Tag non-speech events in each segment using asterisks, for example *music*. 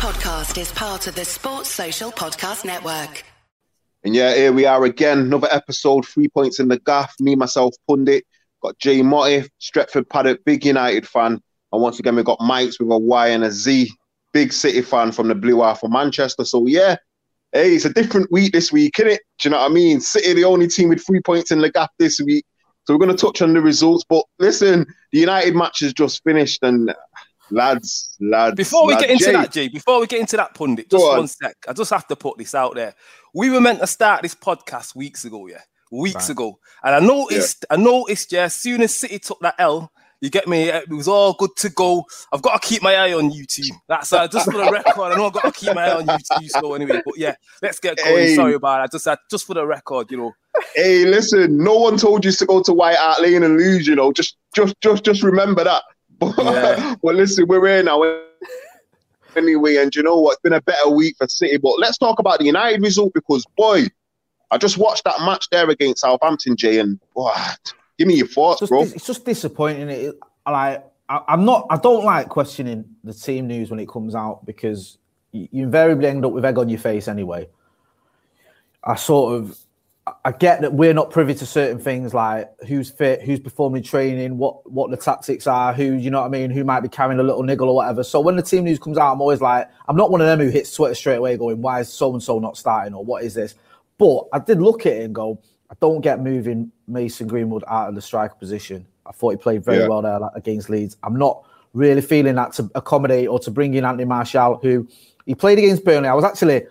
podcast is part of the Sports Social Podcast Network. And yeah, here we are again, another episode, three points in the gaff. Me, myself, Pundit, got Jay Motty, Stretford Paddock, big United fan. And once again, we've got Mykez with a Y and a Z, big City fan from the Blue Half of Manchester. So yeah, hey, it's a different week this week, isn't it? Do you know what I mean? City, the only team with three points in the gap this week. So we're going to touch on the results. But listen, the United match has just finished, and lads, lads. Before we lads, get into Jay, that, Jay, before we get into that pundit, just on. one sec. I just have to put this out there. We were meant to start this podcast weeks ago, yeah, weeks Right. ago, and I noticed, I noticed, yeah, as soon as City took that L. You get me? It was all good to go. I've got to keep my eye on YouTube. That's uh, just for the *laughs* record. I know I've got to keep my eye on YouTube. So anyway, but yeah, let's get going. Hey. Sorry about it. I just uh, just for the record, you know. Hey, listen, no one told you to go to White Hart Lane and lose, you know. Just just just just remember that. But, Yeah. *laughs* but listen, we're here now. Anyway, and you know what? It's been a better week for City. But let's talk about the United result because boy, I just watched that match there against Southampton, Jay, and what? Give me your thoughts, just, bro. it's just disappointing. It like I, I'm not. I don't like questioning the team news when it comes out because you, you invariably end up with egg on your face anyway. I sort of I- get that we're not privy to certain things like who's fit, who's performing training, what what the tactics are, who you know what I mean, who might be carrying a little niggle or whatever. So when the team news comes out, I'm always like, I'm not one of them who hits Twitter straight away going, why is so and so not starting or what is this? But I did look at it and go, I don't get moving Mason Greenwood out of the striker position. I thought he played very Yeah. well there against Leeds. I'm not really feeling that to accommodate or to bring in Anthony Martial, who he played against Burnley. I was actually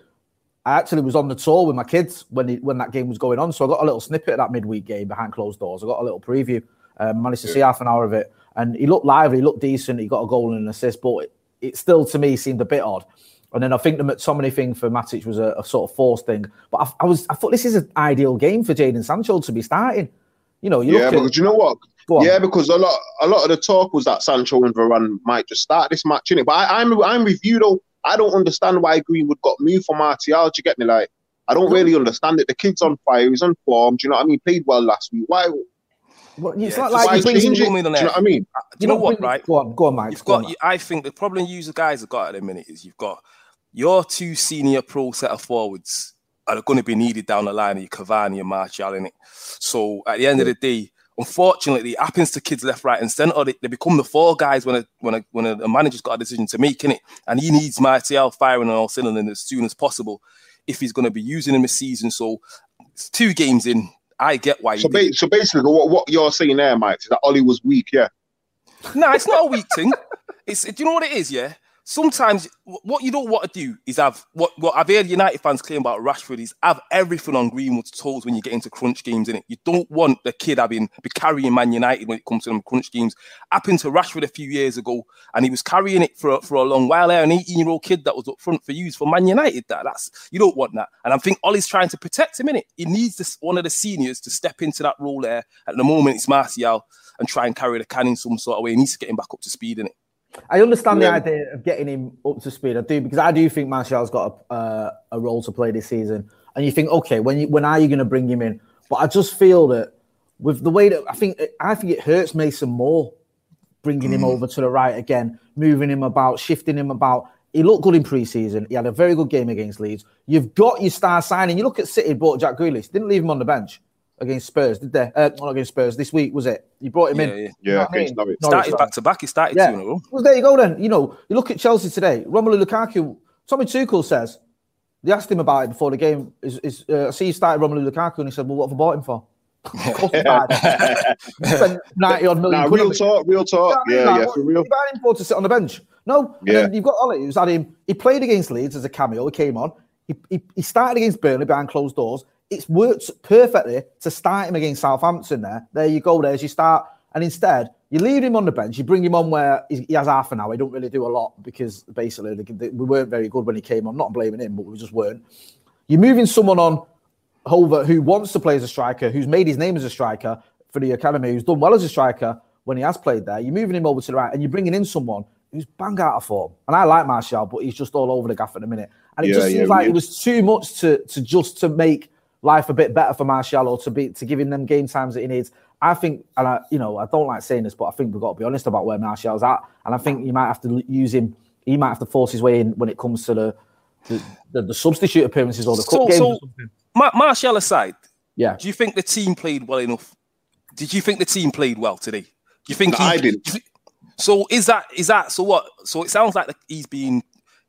I actually was on the tour with my kids when he, when that game was going on, so I got a little snippet of that midweek game behind closed doors. I got a little preview, um, managed to see half an hour of it, and he looked lively, he looked decent. He got a goal and an assist, but it, it still to me seemed a bit odd. And then I think the McTominay thing for Matic was a, a sort of forced thing. But I, I was I thought this is an ideal game for Jadon Sancho to be starting. You know, you Yeah, look because at, you know what? Yeah, because a lot a lot of the talk was that Sancho and Varane might just start this match, innit? But I, I'm I'm with you though. I don't understand why Greenwood got moved for Martial. Do you get me? Like, I don't really understand it. The kid's on fire. He's on form. Do you know what I mean? Played well last week. Why? Well, it's Yeah, not like Why you bring change Do you know what I mean? Do you know what, bring- right? Go on, go on, Mike. You've go on, got. I think the problem you guys have got at the minute is you've got your two senior pro set of forwards are going to be needed down the line. Your Cavani and Martial in it. So at the end of the day, unfortunately, it happens to kids left, right, and centre. They, they become the four guys when a when a when a, manager's got a decision to make in it, and he needs Martial firing on all cylinders as soon as possible if he's going to be using him this season. So it's two games in. I get why. So, he did it. ba- so basically, what, what you're saying there, Mike, is that Ollie was weak. Yeah. No, it's not a weak thing. *laughs* It's do you know what it is? Yeah. Sometimes what you don't want to do is have what what I've heard United fans claim about Rashford is have everything on Greenwood's toes when you get into crunch games. In it, you don't want the kid having be carrying Man United when it comes to them crunch games. Happened to Rashford a few years ago, and he was carrying it for for a long while. There, an 18 year old kid that was up front for use for Man United. That that's you don't want that. And I think Ollie's trying to protect him in it. He needs this one of the seniors to step into that role there. At the moment, it's Martial and try and carry the can in some sort of way. He needs to get him back up to speed in it. I understand Yeah. the idea of getting him up to speed. I do because I do think Martial's got a, uh, a role to play this season. And you think, okay, when you, when are you going to bring him in? But I just feel that with the way that I think I think it hurts Mason more bringing him over to the right again, moving him about, shifting him about. He looked good in pre-season. He had a very good game against Leeds. You've got your star signing. You look at City bought Jack Grealish. Didn't leave him on the bench against Spurs, did they? Uh, not against Spurs this week, was it? You brought him Yeah, in. yeah. You know Yeah, what I mean? Norwich. Norwich, Started sorry. back to back. He started Yeah. two in a row. Well, there you go then. You know, you look at Chelsea today. Romelu Lukaku. Tommy Tuchel says they asked him about it before the game. Is, is uh, I see you started Romelu Lukaku, and he said, "Well, what have I bought him for?" *laughs* Of course he. Spent *laughs* ninety odd million. Nah, quid real talk, real You talk. what Yeah, yeah, for real. You buying him for to sit on the bench? No. And Yeah. then you've got Ollie, who's had him. He played against Leeds as a cameo. He came on. He, he, he started against Burnley behind closed doors. It's worked perfectly to start him against Southampton. There, there you go. There's your start. And instead, you leave him on the bench. You bring him on where he has half an hour. He don't really do a lot because basically they, they- we weren't very good when he came on. Not blaming him, but we just weren't. You're moving someone on Hover who wants to play as a striker, who's made his name as a striker for the academy, who's done well as a striker when he has played there. You're moving him over to the right, and you're bringing in someone who's bang out of form. And I like Martial, but he's just all over the gaff at the minute. And it Yeah, just yeah, seems like yeah. it was too much to to just to make life a bit better for Martial or to be to give him them game times that he needs. I think, and I, you know, I don't like saying this, but I think we've got to be honest about where Martial's at. And I think you might have to use him he might have to force his way in when it comes to the the, the, the substitute appearances or the So- cup games. so- or something. Mar- Martial aside, Yeah, do you think the team played well enough? Did you think the team played well today? Do you think No, he- I didn't. do you thi- So is that is that so? What? So it sounds like he's been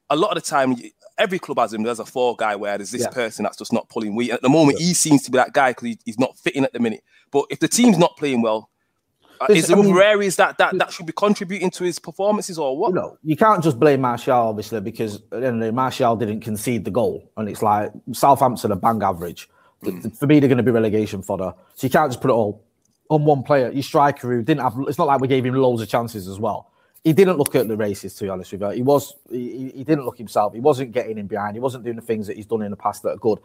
a lot of the time. Every club has him. There's a four guy where there's this Yeah. person that's just not pulling weight. At the moment, he seems to be that guy because he, he's not fitting at the minute. But if the team's not playing well, uh, is there I mean- other areas that, that that should be contributing to his performances or what? you know, you can't just blame Martial obviously because at the end of the day, Martial didn't concede the goal, and it's like Southampton are bang average. The- For me, they're going to be relegation fodder. So you can't just put it all on one player. Your striker who didn't have. It's not like we gave him loads of chances as well. He didn't look at the races, to be honest with you. He was. He, he- didn't look himself. He wasn't getting in behind. He wasn't doing the things that he's done in the past that are good.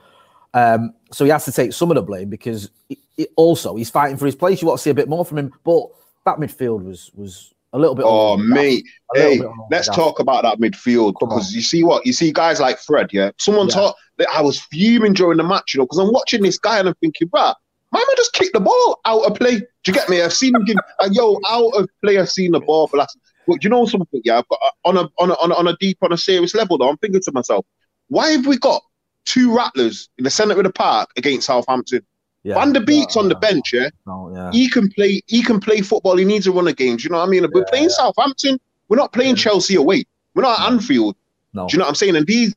Um, so he has to take some of the blame because it, it also he's fighting for his place. You want to see a bit more from him, but that midfield was was a little bit. Oh, over the top. mate. Hey, let's talk about that midfield Come because you see what you see guys like Fred. Yeah, someone Yeah. taught that I was fuming during the match, you know, because I'm watching this guy and I'm thinking, bruh, my man just kicked the ball out of play. Do you get me? I've seen him give, uh, *laughs* yo, out of play. I've seen the ball, that's, but you know something? Yeah, I've got uh, on a on a on a, on a deep on a serious level. Though I'm thinking to myself, why have we got two rattlers in the centre of the park against Southampton? Yeah. Van der Beek's on the bench, yeah. No, yeah. He can play. He can play football. He needs to run a games. You know what I mean? We're Yeah, playing Southampton. We're not playing Chelsea away. We're not at Anfield. No. Do you know what I'm saying? And these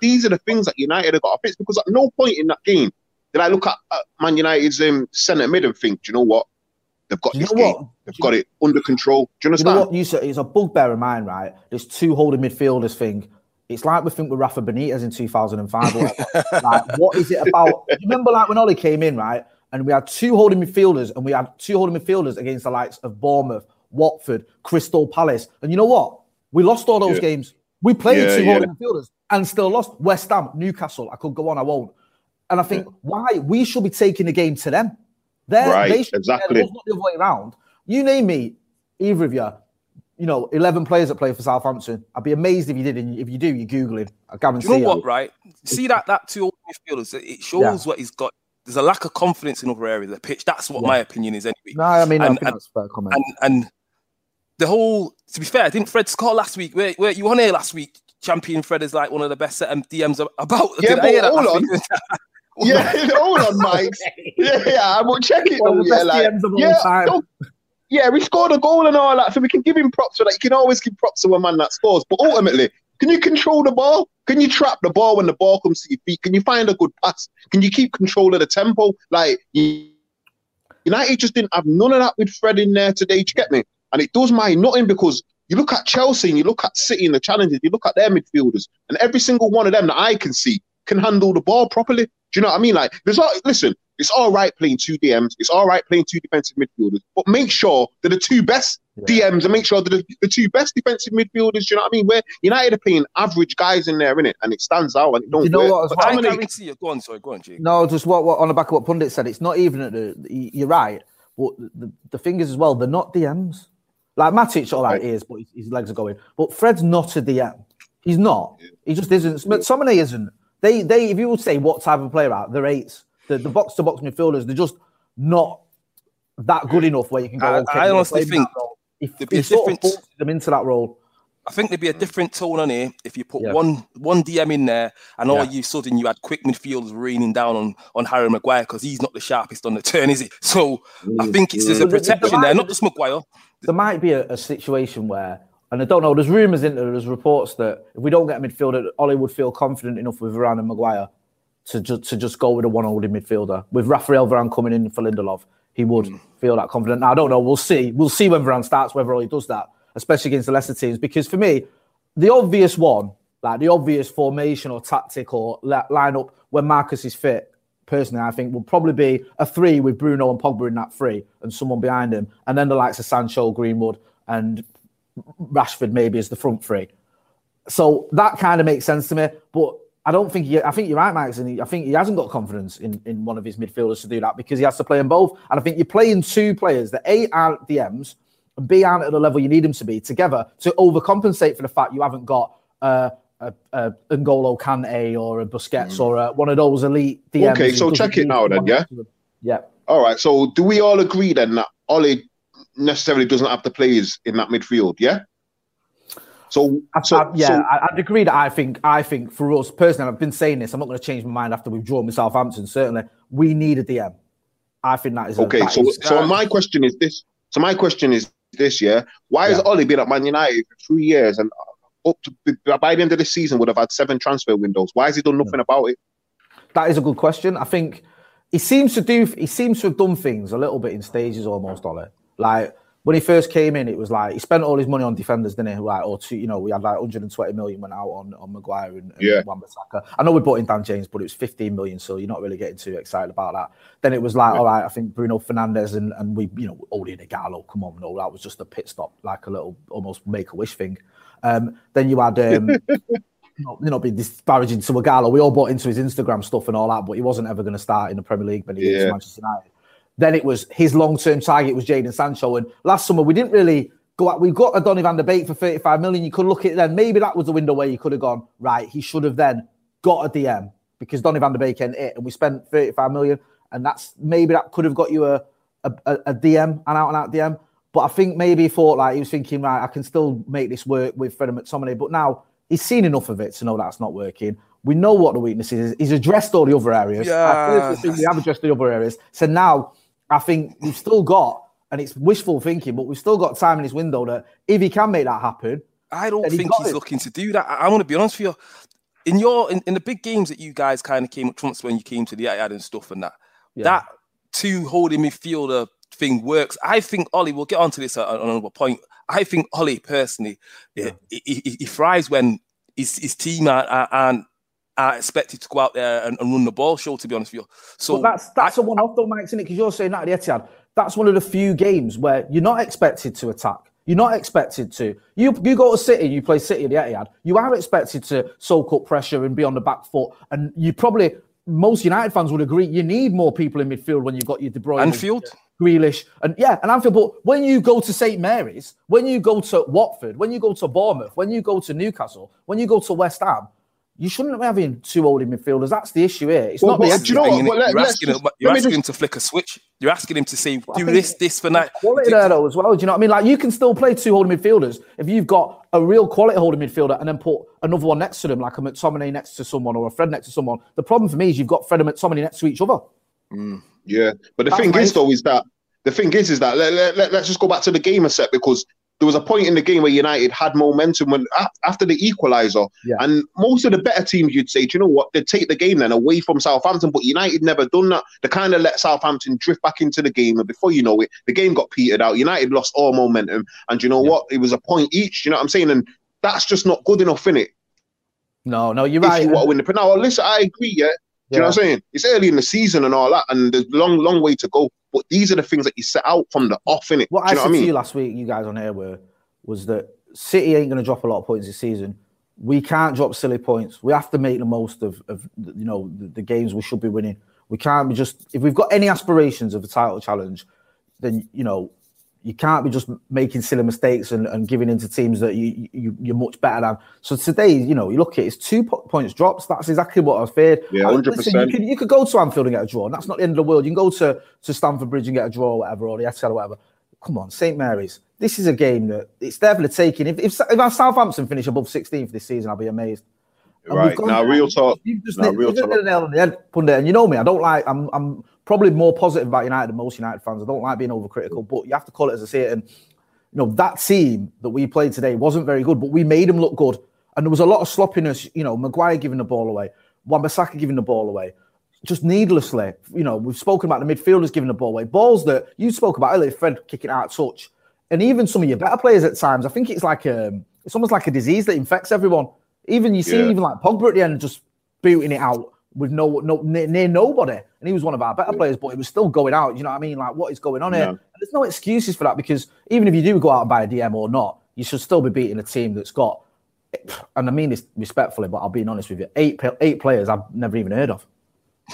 these are the things that United have got to fix because at no point in that game did I look at uh, Man United's um, centre mid and think, do you know what? They've got Do you this know game. what? They've got it under control. Do you You understand? know what you said? It's a bugbear of mine, right? This two holding midfielders thing. It's like we think with Rafa Benitez in 2005. *laughs* like, what is it about? You remember, like when Ollie came in, right? And we had two holding midfielders, and we had two holding midfielders against the likes of Bournemouth, Watford, Crystal Palace. And you know what? We lost all those Yeah. games. We played Yeah, two yeah. holding midfielders and still lost. West Ham, Newcastle. I could go on, I won't. And I think why we should be taking the game to them. They're, Right, they should exactly. there, not the other way around. You name me, either of you, you know, 11 players that play for Southampton. I'd be amazed if you did. And if you do, you're Googling. I guarantee Do you know you. what, right? See that that two old midfielders. It shows Yeah. what he's got. There's a lack of confidence in other areas of the pitch. That's what Yeah. my opinion is, anyway. No, I mean, I And- think and- that's a fair comment. and and the whole to be fair, didn't Fred score last week? Where, where you on here last week? Champion Fred is like one of the best set DMs about. Yeah, Did I but hold on. week? *laughs* Yeah, hold on, Mike. *laughs* Yeah, yeah, I will check it. One of though, the yeah, best like, DMs of all yeah, time. no, yeah, we scored a goal and all that, so we can give him props for that. You can always give props to a man that scores, but ultimately, can you control the ball? Can you trap the ball when the ball comes to your feet? Can you find a good pass? Can you keep control of the tempo? Like United just didn't have none of that with Fred in there today. Do you get me? And it does my nothing because you look at Chelsea and you look at City and the challenges. You look at their midfielders, and every single one of them that I can see can handle the ball properly. Do you know what I mean? Like, there's all, listen, it's all right playing two DMs, it's all right playing two defensive midfielders, but make sure they're the two best DMs and make sure they're the, the two best defensive midfielders. Do you know what I mean? Where United are playing average guys in there, innit? And it stands out and it don't You know work. what as But well? I Dominic- guarantee you. Go on, sorry, go on, Jake. No, just what, what on the back of what Pundit said. It's not even at the. the- You're right, but the, the thing is as well. They're not DMs. Like Matic, all right, he is, but his, his legs are going. But Fred's not a DM. He's not. He just isn't. But Somebody isn't. They, they. If you would say what type of player are, they're eights. The, the box to box midfielders, they're just not that good enough where you can go. I- okay, I honestly think if, role. He, there'd be he a sort of them into that role. I think there'd be a different tone on here if you put Yeah. one one DM in there, and all Yeah. you sudden you had quick midfielders raining down on on Harry Maguire because he's not the sharpest on the turn, is he? *laughs* So I think it's there's a But the- the protection there, line- not just Maguire. there might be a, a situation where, and I don't know, there's rumours in there, there's reports that if we don't get a midfielder, Ollie would feel confident enough with Varane and Maguire to, ju- to just go with a one holding midfielder. With Rafael Varane coming in for Lindelof, he would mm. feel that confident. Now, I don't know, we'll see. We'll see when Varane starts, whether he does that, especially against the lesser teams. Because for me, the obvious one, like the obvious formation or tactic or li- lineup when Marcus is fit, personally, I think will probably be a three with Bruno and Pogba in that three and someone behind him. And then the likes of Sancho, Greenwood, and Rashford maybe as the front three. So that kind of makes sense to me. But I don't think he, I think you're right, Max. And he, I think he hasn't got confidence in, in one of his midfielders to do that because he has to play them both. And I think you're playing two players that A aren't DMs and B aren't at the level you need them to be together to overcompensate for the fact you haven't got uh, a, a N'Golo Kante or a Busquets or a, one of those elite DMs. Okay, so check it now then, yeah? next to them. Yeah. All right. So do we all agree then that Ollie necessarily doesn't have the players in that midfield? Yeah. So, so I, yeah, so, I'd agree that I think I think for us personally, I've been saying this. I'm not going to change my mind after we've drawn with Southampton. Certainly, we need a DM. I think that is a, okay. that So, is- so my question is this. So my question is this: Yeah, why has Yeah. Ollie been at Man United for three years and up to by the end of the season would have had seven transfer windows? Why has he done nothing hmm. about it? That is a good question. I think he seems to do. He seems to have done things a little bit in stages, almost. Ollie, like when he first came in, it was like he spent all his money on defenders, didn't he? Like, or two, you know, we had like 120 million went out on on Maguire and, and Yeah. Wan-Bissaka. I know we bought in Dan James, but it was 15 million, so you're not really getting too excited about that. Then it was like, all right, I think Bruno Fernandes and and we, you know, Oli Gallo. Come on, no, that was just a pit stop, like a little almost make a wish thing. Um, then you had. Um, *laughs* not, you know, be disparaging to Ighalo. We all bought into his Instagram stuff and all that, but he wasn't ever going to start in the Premier League when he went Yeah. to Manchester United. Then it was his long-term target was Jadon Sancho, and last summer we didn't really go out. We got a Donny van der Beek for 35 million. You could look at it then. Maybe that was the window where you could have gone right. He should have then got a DM because Donny van der Beek ain't it, and we spent 35 million, and that's maybe that could have got you a a, a, DM, an out and out DM. But I think maybe he thought like he was thinking, right, I can still make this work with Fred McTominay. But now he's seen enough of it to know that's not working. We know what the weakness is. He's addressed all the other areas. I Yeah. we have addressed the other areas. So now I think we've still got, and it's wishful thinking, but we've still got time in his window that if he can make that happen, I don't think he's looking to do that. I, I want to be honest with you. In your in, in the big games that you guys kind of came up trumps when you came to the Etihad and stuff and that, Yeah. that two holding midfielder thing works. I think Ollie. We'll get onto this at, at another point. I think Ollie personally, Yeah. he, he, he thrives when his, his team are, are, aren't, are expected to go out there and, and run the ball show. To be honest with you, so that's that's a one off though, Mike, isn't it? Because you're saying that at the Etihad. That's one of the few games where you're not expected to attack. You're not expected to. You you go to City, you play City at the Etihad. You are expected to soak up pressure and be on the back foot. And you probably most United fans would agree you need more people in midfield when you've got your De Bruyne, Anfield. Grealish, and yeah, and Anfield. But when you go to St Mary's, when you go to Watford, when you go to Bournemouth, when you go to Newcastle, when you go to West Ham, you shouldn't be having two holding midfielders. That's the issue here. It's Well, not well, the do you know what? Well, let, you're asking, just- him, you're asking just- him to flick a switch. You're asking him to say, do this, this for that. quality there though as well. Do you know what I mean? Like you can still play two holding midfielders if you've got a real quality holding midfielder and then put another one next to them, like a McTominay next to someone or a Fred next to someone. The problem for me is you've got Fred and McTominay next to each other. Mm, yeah, but the That's thing is though is that the thing is is that let, let, let, us just go back to the game a sec because there was a point in the game where United had momentum when after the equaliser, Yeah. and most of the better teams you'd say, do you know what, they'd take the game then away from Southampton, but United never done that. They kind of let Southampton drift back into the game, and before you know it, the game got petered out. United lost all momentum, and do you know Yeah. what, it was a point each. You know what I'm saying, and that's just not good enough, in it. No, no, you're If right. you want to win the now, listen, I agree, yeah. Do you know what I'm saying? It's early in the season and all that, and there's a long, long way to go. But these are the things that you set out from the off, innit? What Do I know said what I to you last week, you guys on here were was that City ain't going to drop a lot of points this season. We can't drop silly points. We have to make the most of, of you know the, the games we should be winning. We can't be just if we've got any aspirations of a title challenge, then you know you can't be just making silly mistakes and, and giving into teams that you, you you're much better than. So today, you know, you look at it, it's two po- points drops. That's exactly what I feared. Yeah, 100%. You could, you could go to Anfield and get a draw, and that's not the end of the world. You can go to, to Stamford Bridge and get a draw, or whatever, or the Etihad or whatever. Come on, St Mary's. This is a game that it's definitely taking. If if, if our Southampton finish above 16th this season, I'll be amazed. And Right now, real talk. You've just Now, hit- real talk. the nail on the head, pundit. And you know me, I don't like. I'm I'm probably more positive about United than most United fans. I don't like being overcritical, but you have to call it as I see it. And you know that team that we played today wasn't very good, but we made them look good. And there was a lot of sloppiness. You know, Maguire giving the ball away, Wan-Bissaka giving the ball away, just needlessly. You know, we've spoken about the midfielders giving the ball away, balls that you spoke about earlier, Fred kicking out of touch, and even some of your better players at times. I think it's like um, it's almost like a disease that infects everyone. Even you see, Yeah. even like Pogba at the end, just booting it out with no no near, near nobody, and he was one of our better players, but it was still going out. You know what I mean? Like, what is going on here? Yeah. And there's no excuses for that because even if you do go out and buy a DM or not, you should still be beating a team that's got. And I mean this respectfully, but I'll be honest with you: eight eight players I've never even heard of.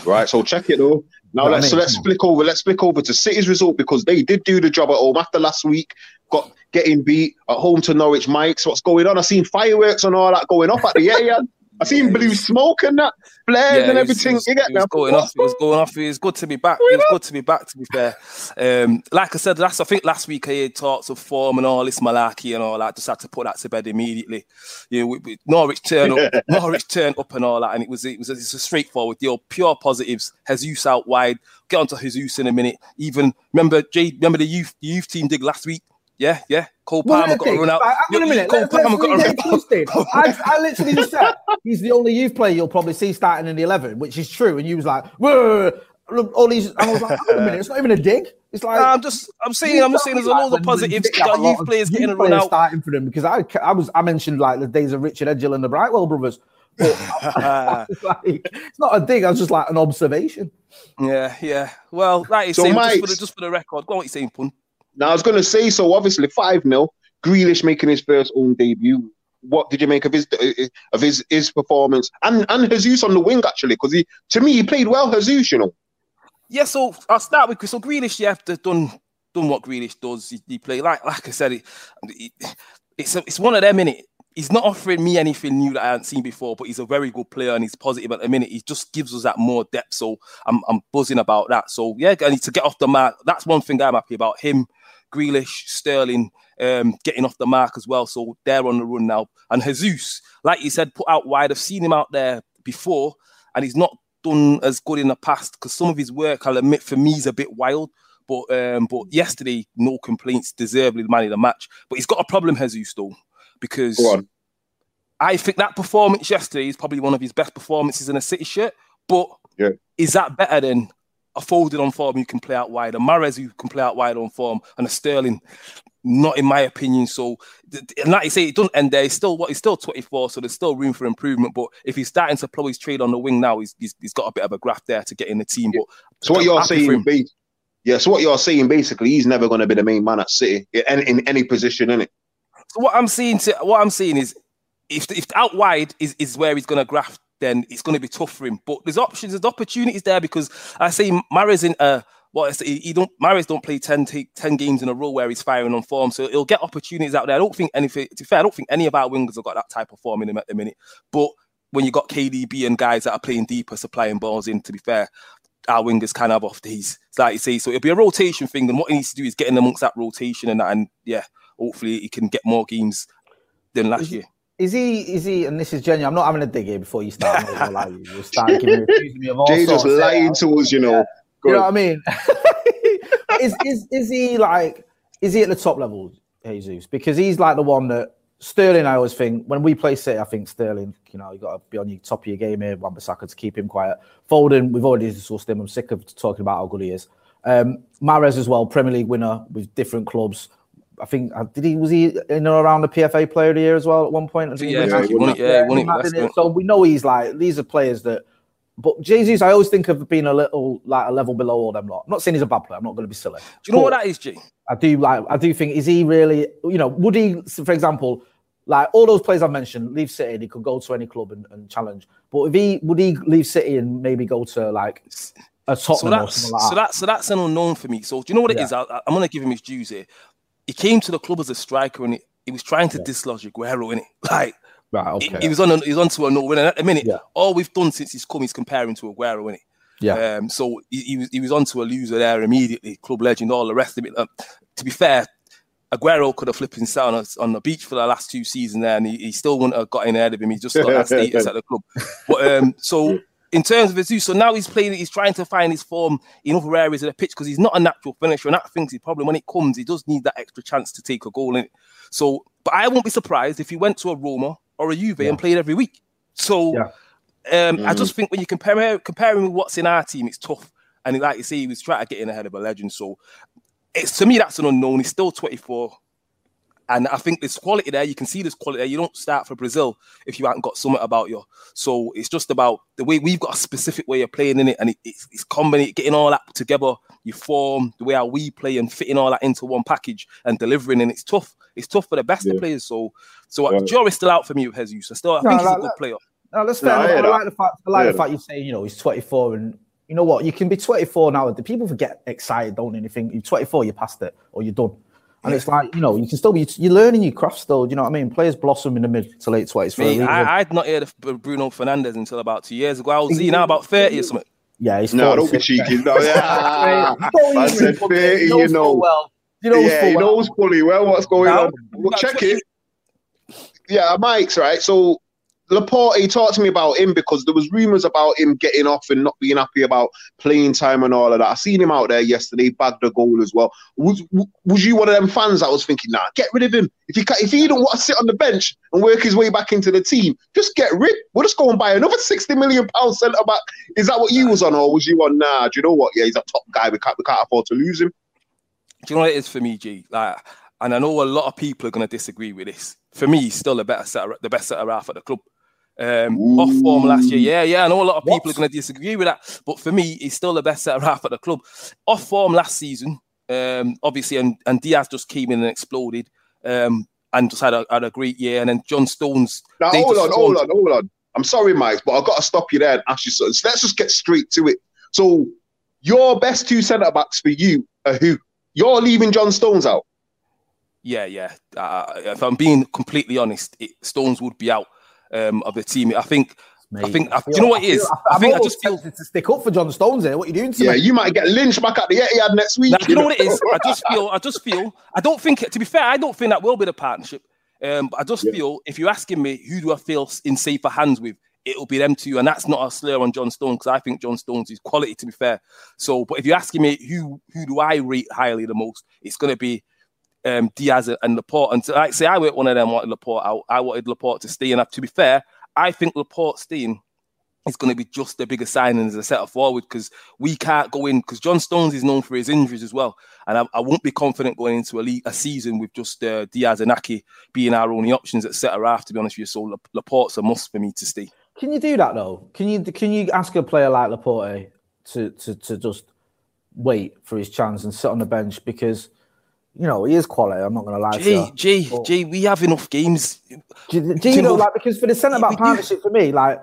Right, so check it though. Now what I let's so let's flick over. Let's flick over to City's result because they did do the job at home after last week. Got getting beat at home to Norwich. Mike's what's going on? I've seen fireworks and all that going off at the Etihad. *laughs* I seen blue smoke and that flares Yeah, and it was- everything. It was, it was going off. It was going off. It was good to be back. It was good to be back. To be fair, um, like I said, last I think last week I had talks of form and all this malarkey and all that. Just had to put that to bed immediately. You know, we, we, Norwich turned up, *laughs* Norwich turned up and all that, and it was it was it's a straightforward deal, pure positives. Jesus out wide. Get onto Jesus in a minute. Even remember Jay, remember the youth the youth team did last week. Yeah, yeah. Cole Palmer it got to run out. Like, hang on a minute. Cole Let's, let's Palmer got to run out. *laughs* I, I literally just said he's the only youth player you'll probably see starting in the eleven, which is true. And you was like, "Whoa!" All these. And I was like, "Hang on a minute. It's not even a dig. It's like." Nah, I'm just, I'm seeing I'm just saying, there's a lot of positives. You got youth players getting a run out. starting for them because I, I was, I mentioned like the days of Richard Edghill and the Brightwell brothers. *laughs* But *laughs* like, it's not a dig. I was just like an observation. Yeah, yeah. Well, like you So, say, just, for the, just for the record, go on what you saying, Pun. Now I was going to say so. Obviously, five 0 Grealish making his first own debut. What did you make of his of his his performance and and Jesus on the wing actually? Because he to me he played well. Jesus, you know. Yeah, so I'll start with so Grealish. Yeah, have to done done what Grealish does. He, he play like like I said, it, it, it's a, it's one of them in it. He's not offering me anything new that I haven't seen before, but he's a very good player and he's positive at the minute. He just gives us that more depth. So I'm I'm buzzing about that. So yeah, to get off the mark. That's one thing I'm happy about. Him, Grealish, Sterling, um, getting off the mark as well. So they're on the run now. And Jesus, like you said, put out wide. I've seen him out there before, and he's not done as good in the past because some of his work, I'll admit, for me is a bit wild. But um, but yesterday, no complaints, deservedly the man of the match. But he's got a problem, Jesus, though, because. I think that performance yesterday is probably one of his best performances in a City shirt. But Yeah. is that better than a Foden on form you can play out wide, a Mahrez you can play out wide on form, and a Sterling? Not in my opinion. So, and like you say, it doesn't end there. He's still what he's still 24, so there's still room for improvement. But if he's starting to plow his trade on the wing now, he's, he's, he's got a bit of a graft there to get in the team. But So what you're saying, yeah. So what you're saying basically, he's never going to be the main man at City in, in any position, in it. So what I'm seeing to what I'm seeing is if if out wide is, is where he's gonna graft, then it's gonna be tough for him. But there's options, there's opportunities there because I see Mahrez in uh what I say, he he don't Mahrez don't play 10, 10 games in a row where he's firing on form. So he'll get opportunities out there. I don't think anything to be fair, I don't think any of our wingers have got that type of form in him at the minute. But when you got KDB and guys that are playing deeper, supplying balls in, to be fair, our wingers can have off days. It's like you say, so it'll be a rotation thing. And what he needs to do is get in amongst that rotation and that, and yeah, hopefully he can get more games than last year. Is he? Is he? And this is genuine. I'm not having a dig here before you start. I'm not gonna lie to you. You're starting giving *laughs* accusing me of all Jay just lying to us, you know. Go You know what I mean? *laughs* is is is he like? Is he at the top level, Jesus? Because he's like the one that Sterling. I always think when we play City, I think Sterling. You know, you got to be on your top of your game here. Wan-Bissaka to keep him quiet. Foden, we've already discussed him. I'm sick of talking about how good he is. Um, Mahrez as well, Premier League winner with different clubs. I think uh, did he was he in or around the PFA Player of the Year as well at one point? I think he Yeah, Yeah, he won it. Yeah, won it. Matt Leicester. did it. So we know he's like these are players that. But Jesus, I always think of being a little like a level below all them lot. I'm not saying he's a bad player. I'm not going to be silly. Do you know what that is, G? I do like. I do think is he really? You know, would he, for example, like all those players I've mentioned, leave City and he could go to any club and, and challenge. But if he would he leave City and maybe go to like a So that's so that? that so that's an unknown for me. So do you know what it Yeah. is? I, I'm gonna give him his dues here. He came to the club as a striker and he, he was trying to dislodge Aguero in it. *laughs* Like right. Okay. he was on a, he was onto a no win. At the minute, Yeah. all we've done since he's come is comparing to Aguero in it. yeah. Um, so he, he was he was onto a loser there immediately, club legend, all the rest of it. Um, to be fair, Aguero could have flipped and sat on, us- on the beach for the last two seasons there, and he, he still wouldn't have got in ahead of him. He just got that *laughs* status at the club. But um, so in terms of Jesus, so now he's playing, he's trying to find his form in other areas of the pitch because he's not a natural finisher, and that thinks his problem when it comes, he does need that extra chance to take a goal in it. So, but I won't be surprised if he went to a Roma or a Juve and played every week. So Yeah. um, I just think when you compare comparing with what's in our team, it's tough. And like you say, he was trying to get in ahead of a legend. So it's to me that's an unknown. He's still 24. And I think there's quality there. You can see this quality there. You don't start for Brazil if you haven't got something about you. So it's just about the way we've got a specific way of playing in it, and it, it's, it's combination, getting all that together. You form the way how we play and fitting all that into one package and delivering. And it's tough. It's tough for the best of players. So, so Yeah. uh, jury's still out for me with Jesus. I still, I No, think he's like a good player. No, that's No, fair. I enough. I, like the fact. I I like hear the fact you say you know he's 24 and you know what you can be 24 now. The people forget excited, don't they? And they think you're 24, you're past it, or you're done. And it's like, you know, you can still be, you're learning your craft still. You know what I mean? Players blossom in the mid to late 20s. For a Mate, reason. I, I'd not heard of Bruno Fernandes until about two years ago. I was now about 30 or something. yeah, he's No, don't be 46. cheeky. No, yeah. *laughs* I said 30, you know. well. You know yeah, he knows fully well what's going Now, on. We'll check it. Yeah, Mike's right. So Laporte, talked to me about him because there was rumors about him getting off and not being happy about playing time and all of that. I seen him out there yesterday, bagged a goal as well. Was was you one of them fans that was thinking, nah, get rid of him. If he if he don't want to sit on the bench and work his way back into the team, just get rid. We'll just go and buy another sixty million pound centre back. Is that what you was on, or was you on? Nah, do you know what? Yeah, he's a top guy. We can't we can't afford to lose him. Do you know what it is for me, G? Like, and I know a lot of people are going to disagree with this. For me, he's still the better center, the best centre half at the club. Um, off form last year, yeah, yeah. I know a lot of people What? are going to disagree with that, but for me, he's still the best centre half at the club. Off form last season, um, obviously, and, and Dias just came in and exploded, um, and just had a, had a great year. And then John Stones. Now hold on, hold on, hold on. I'm sorry, Mike, but I've got to stop you there and ask you something. So let's just get straight to it. So your best two centre backs for you are who? You're leaving John Stones out. Yeah, yeah. Uh, if I'm being completely honest, it, Stones would be out um, of the team. I think. I think. I, feel- do you know what it feel- I I'm think I just feel. to stick up for John Stones here. What are you doing to Yeah, me? you might get lynched back at the Etihad next week. Now, you know what it is? I just feel, I just feel, I don't think, to be fair, I don't think that will be the partnership. Um, but I just Yeah. feel, if you're asking me who do I feel in safer hands with, it'll be them two, and that's not a slur on John Stones because I think John Stones is quality. To be fair, so but if you're asking me who who do I rate highly the most, it's going to be um, Dias and Laporte. And to, like say, I weren't one of them wanted Laporte out. I wanted Laporte to stay, and to be fair, I think Laporte staying is going to be just the bigger signing as a set of forward because we can't go in because John Stones is known for his injuries as well, and I, I won't be confident going into a, league, a season with just uh, Dias and Aké being our only options at centre half. To be honest with you, so La- Laporte's a must for me to stay. Can you do that though? Can you can you ask a player like Laporte to to to just wait for his chance and sit on the bench because you know he is quality. I'm not going to lie to Gee, you. gee, But- gee, we have enough games. Do, you- do you know, like because for the centre back do. partnership for me, like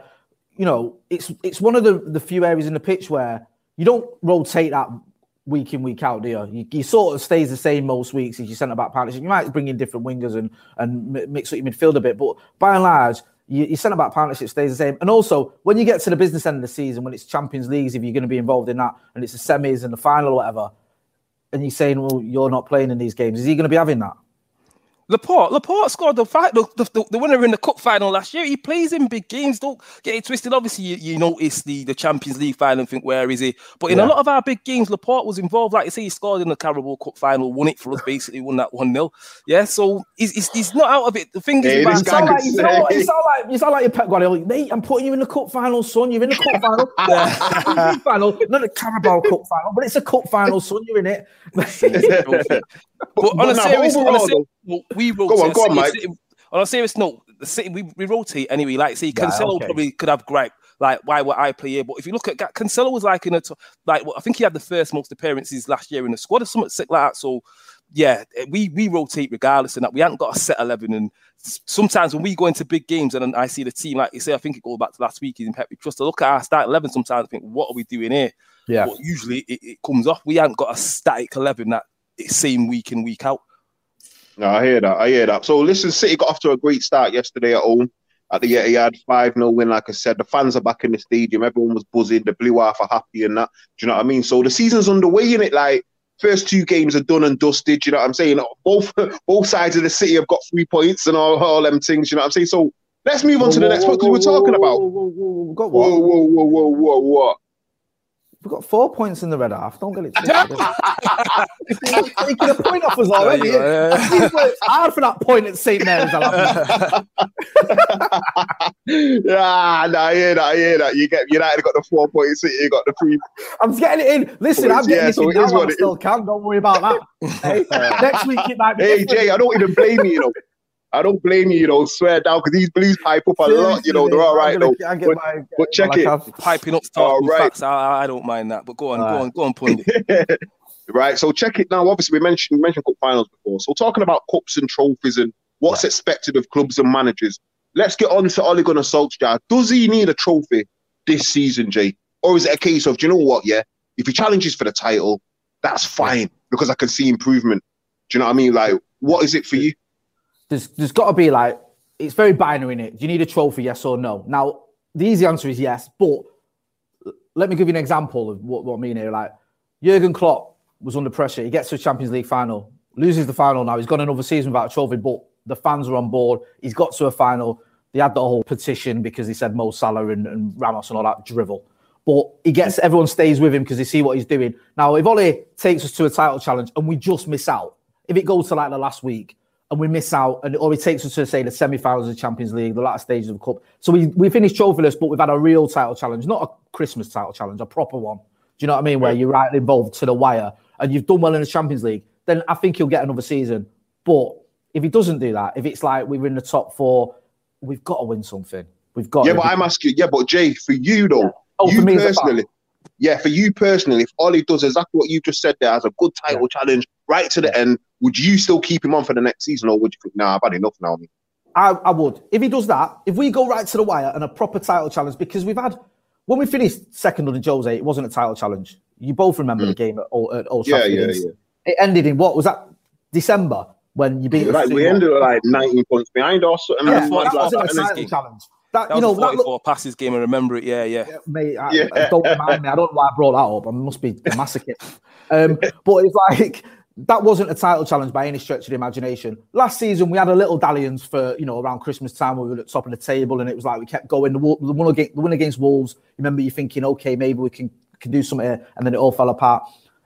you know, it's it's one of the the few areas in the pitch where you don't rotate that week in week out, do you? You, you sort of stays the same most weeks as your centre back partnership. You might bring in different wingers and and mix up your midfield a bit, but by and large. Your, your centre back partnership stays the same, and also when you get to the business end of the season, when it's Champions Leagues, if you're going to be involved in that, and it's the semis and the final or whatever, and you're saying, "Well, you're not playing in these games," is he going to be having that? Laporte, Laporte scored the fight, the, the, the winner in the cup final last year. He plays in big games. Don't get it twisted. Obviously, you, you notice the, the Champions League final and think, where is he? But in Yeah. a lot of our big games, Laporte was involved. Like you say, he scored in the Carabao Cup final, won it for us, basically won that 1 0. Yeah, so he's, he's, he's not out of it. The thing is, Hey, about- this You guy sound, could like, you, sound like, say- you, like, you sound like your Pep Guardiola. Mate, I'm putting you in the cup final, son. You're in the cup final. *laughs* Cup final, not the Carabao Cup final, but it's a cup final, son. You're in it. But on a now, serious, on a serious note, we rotate. Go on, go on, Mike. City- on a serious note, the City we, we rotate anyway. Like say, Yeah, okay. probably could have gripe like why would I play here? But if you look at Ga- Cancelo was like in a t- like well, I think he had the first most appearances last year in the squad or something sick like that. So yeah, eh, we we rotate regardless and that we haven't got a set eleven. And sometimes when we go into big games and I see the team like you say, I think it goes back to last week he's in Pep. We trust to look at our start eleven. Sometimes I think, what are we doing here? Yeah. But usually it, it comes off. We haven't got a static eleven that it's same week in week out. No, I hear that. I hear that. So listen, City got off to a great start yesterday at home at the Etihad, 5 0 win. Like I said, the fans are back in the stadium. Everyone was buzzing. The Blue Half are happy and that. Do you know what I mean? So the season's underway in it. Like, first two games are done and dusted. You know what I'm saying? Both *laughs* both sides of the city have got three points and all, all them things. You know what I'm saying? So let's move on to the next one because we were talking about. We've got Whoa, what? whoa, whoa, whoa, whoa, what? We've got four points in the red half. Don't get it twisted. *laughs* Taking a point off us already. Yeah. He's worked hard for that point at St Mary's. I'll have yeah, no, I hear that. I hear that. You get United got the four points. City you got the three. I'm getting it in. Listen, I'm getting Yeah, this so in it is now. what I it still can. Don't worry about that. *laughs* Hey, next week it might be. Hey different. Jay, I don't even blame you. You know, I don't blame you. You know, swear down because these Blues pipe up a lot. You know, they're all right I'm though. gonna- I get But- my- but check my it. account. Piping up All talking right. facts. I, I- I don't mind that. But go on, All go right. on, go on, Pundit. *laughs* right. So check it now. Obviously, we mentioned we mentioned cup finals before. So talking about cups and trophies and what's expected of clubs and managers. Let's get on to Ole Gunnar Solskjaer. Does he need a trophy this season, Jay? Or is it a case of, do you know what? Yeah, if he challenges for the title, that's fine because I can see improvement. Do you know what I mean? Like, what is it for you? There's there's got to be like it's very binary in it. Do you need a trophy? Yes or no? Now the easy answer is yes, but let me give you an example of what, what I mean here. Like Jurgen Klopp was under pressure. He gets to a Champions League final, loses the final. Now he's got another season without a trophy, but the fans are on board. He's got to a final. They had the whole petition because he said Mo Salah and, and Ramos and all that drivel. But he gets everyone stays with him because they see what he's doing. Now, if Ollie takes us to a title challenge and we just miss out, if it goes to like the last week and we miss out, and or he takes us to say the semi-finals of the Champions League, the last stages of the cup. So we we finished trophyless, but we've had a real title challenge, not a Christmas title challenge, a proper one. Do you know what I mean? Where you're right involved to the wire and you've done well in the Champions League, then I think he'll get another season. But if he doesn't do that, if it's like we're in the top four, we've got to win something. We've got. Yeah, but I'm asking. Yeah, but Jay, for you though, Oh, you for me as a personally, yeah, for you personally, if Ollie does exactly what you just said there as a good title challenge right to the end, would you still keep him on for the next season, or would you think, nah, I've had enough now? I, I would. If he does that, if we go right to the wire and a proper title challenge, because we've had when we finished second under Jose, it wasn't a title challenge. You both remember the game at Old, at Old Mm. Yeah, yeah, yeah. It ended in what was that? December when you beat us. Like we ended at like 19 points behind or something. Yeah, and that one like a title challenge. That, That you was know, a that look, passes game. I remember it. Yeah, yeah. mate, I, Yeah. I don't remind me. I don't know why I brought that up. I must be *laughs* a masochist. Um, but it's like that wasn't a title challenge by any stretch of the imagination. Last season, we had a little dalliance for you know around Christmas time. We were at the top of the table, and it was like we kept going. The, the one against the win against Wolves. Remember, you thinking, okay, maybe we can can do something here, and then it all fell apart.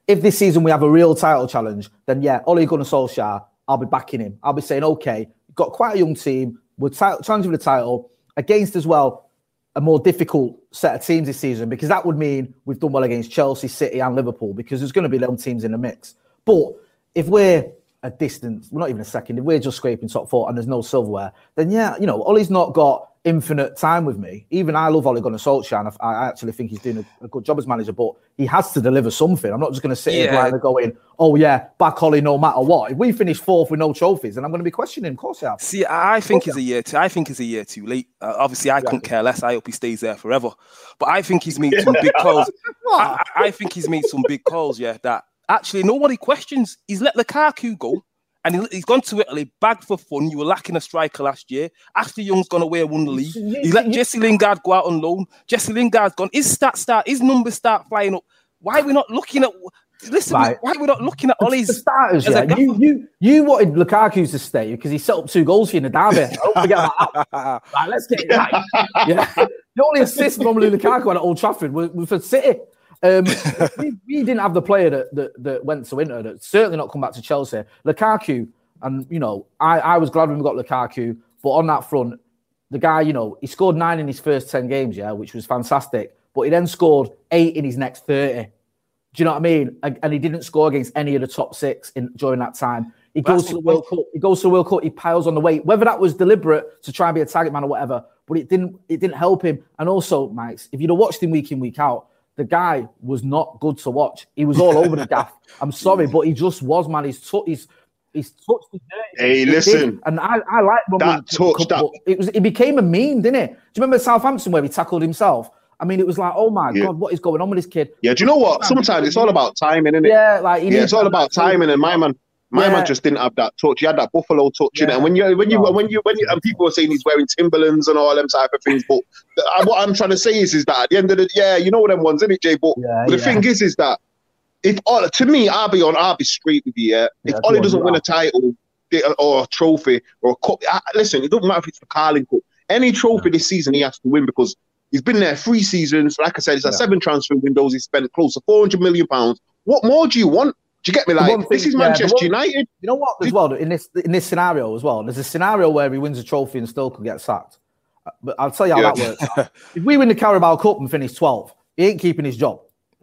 If this season we have a real title challenge, then yeah, Ole Gunnar Solskjaer, I'll be backing him. I'll be saying, okay, got quite a young team. We're ti- challenging for the title against as well a more difficult set of teams this season because that would mean we've done well against Chelsea, City, and Liverpool because there's going to be little teams in the mix. But if we're a distance, we're not even a second, if we're just scraping top four and there's no silverware, then yeah, you know, Ollie's not got infinite time with me. Even I love Ole Gunnar Solskjaer, and I, I actually think he's doing a, a good job as manager, but he has to deliver something. I'm not just going to sit here Yeah. blindly going, oh yeah, back Ollie no matter what. If we finish fourth with no trophies, then I'm going to be questioning him. Of course I have. See, I think he's a year too. I think he's a year too late. Uh, obviously, I couldn't care less. I hope he stays there forever. But I think he's made some big calls. *laughs* I I think he's made some big calls. Yeah, that actually nobody questions. He's let Lukaku go, and he, he's gone to Italy, bagged for fun. You were lacking a striker last year. Ashley Young's gone away and won the league. He let Jesse Lingard go out on loan. Jesse Lingard's gone. His stats start. His numbers start flying up. Why are we not looking at? Listen, Right. why are we not looking at For Ollie's? starters, yeah, gaffer? you, you you wanted Lukaku to stay because he set up two goals for you in the derby. Don't forget that. *laughs* right, let's get it right. Yeah. The only assist normally Lukaku had at Old Trafford was, was for City. Um, *laughs* we, we didn't have the player that, that, that went to Inter, that certainly not come back to Chelsea. Lukaku, and you know, I, I was glad when we got Lukaku, but on that front, the guy, you know, he scored nine in his first 10 games, yeah, which was fantastic. But he then scored eight in his next 30. Do you know what I mean? And, he didn't score against any of the top six in during that time. He But goes to the World Cup. He goes to the World Cup. He piles on the weight. Whether that was deliberate to try and be a target man or whatever, but it didn't. It didn't help him. And also, Mike, if you'd have watched him week in week out, the guy was not good to watch. He was all over the gaff. *laughs* I'm sorry, but he just was, man. He's took. He's he's touched his. Hey, He did. listen. and I I like That touch, that- It was. It became a meme, didn't it? Do you remember Southampton where he tackled himself? I mean, it was like, oh my Yeah. god, what is going on with this kid? Yeah, do you know what? Sometimes it's all about timing, isn't it? Yeah, like Yeah, it's all about timing, and my man, my Yeah. man just didn't have that touch. He had that buffalo touch in it, and when you, when you, when you, when you, and people were saying he's wearing Timberlands and all them type of things, but the- uh, what I'm trying to say is, is that at the end of the, yeah, you know them ones, isn't it, Jay? But Yeah, the yeah. thing is, is that if all, to me, I'll be on, I'll be straight with you. Yeah, if Yeah, Ollie doesn't win a title or a trophy or a cup, I, listen, it doesn't matter if it's the Carling Cup. Any trophy this season, he has to win because he's been there three seasons. Like I said, it's Yeah. seven transfer windows. He spent close to 400 million pounds. What more do you want? Do you get me? The Like one this thing- is yeah, Manchester one- United. You know what? As well, in this in this scenario as well, there's a scenario where he wins a trophy and still could get sacked. Uh, But I'll tell you how Yeah. that works. *laughs* if we win the Carabao Cup and finish 12, he ain't keeping his job.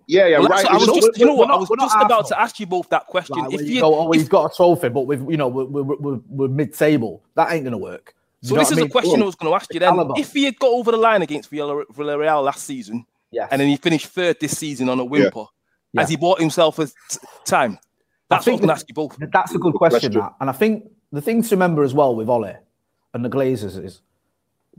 Yeah, yeah, Well, right. what I was So- just, you know what, not- I was we're just about Arsenal. to ask you both that question. Like, if where you, you go, oh, if- he's got a trophy, but we've, you know we're, we're, we're, we're mid-table. That ain't gonna work. You so know this what is I a mean? question I was going to ask you then. Caliber. If he had got over the line against Villar- Villarreal last season, Yes. and then he finished third this season on a whimper, Yeah. Has he bought himself a t- time? That's what I think was going to ask you both. That's a good question, question. that. And I think the thing to remember as well with Ole and the Glazers is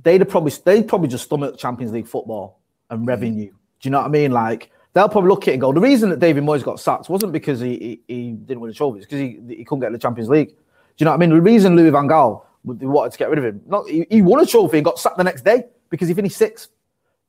they'd have probably they'd probably just stomach Champions League football and revenue. Do you know what I mean? Like they'll probably look at it and go, the reason that David Moyes got sacked wasn't because he, he, he didn't win a trophy, it's because he, he couldn't get the Champions League. Do you know what I mean? The reason Louis Van Gaal wanted to get rid of him, not he, he won a trophy and got sacked the next day because he finished sixth.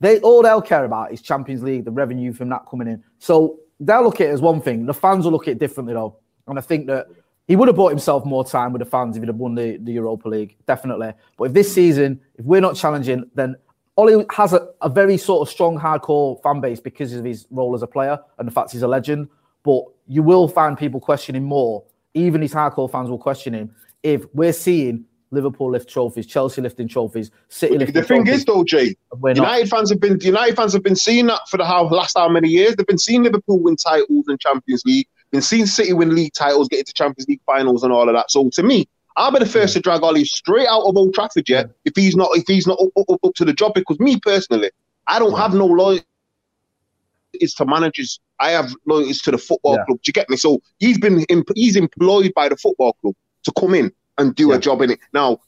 They all they'll care about is Champions League, the revenue from that coming in. So they'll look at it as one thing. The fans will look at it differently though. And I think that he would have bought himself more time with the fans if he'd have won the, the Europa League, definitely. But if this season, if we're not challenging, then Ollie has a, a very sort of strong, hardcore fan base because of his role as a player and the fact he's a legend. But you will find people questioning more. Even his hardcore fans will question him if we're seeing Liverpool lift trophies, Chelsea lifting trophies, City lifting. The thing is, though, Jay, United fans have been United fans have been seeing that for the how, last how many years? They've been seeing Liverpool win titles and Champions League, been seeing City win league titles, get into Champions League finals and all of that. So to me, I'll be the first to drag Ollie straight out of Old Trafford yet if he's not if he's not up, up, up to the job. Because me personally, I don't have no loyalty to managers. I have loyalties to the football yeah. club. Do you get me? So he's been he's employed by the football club to come in and do yeah. a job in it. Now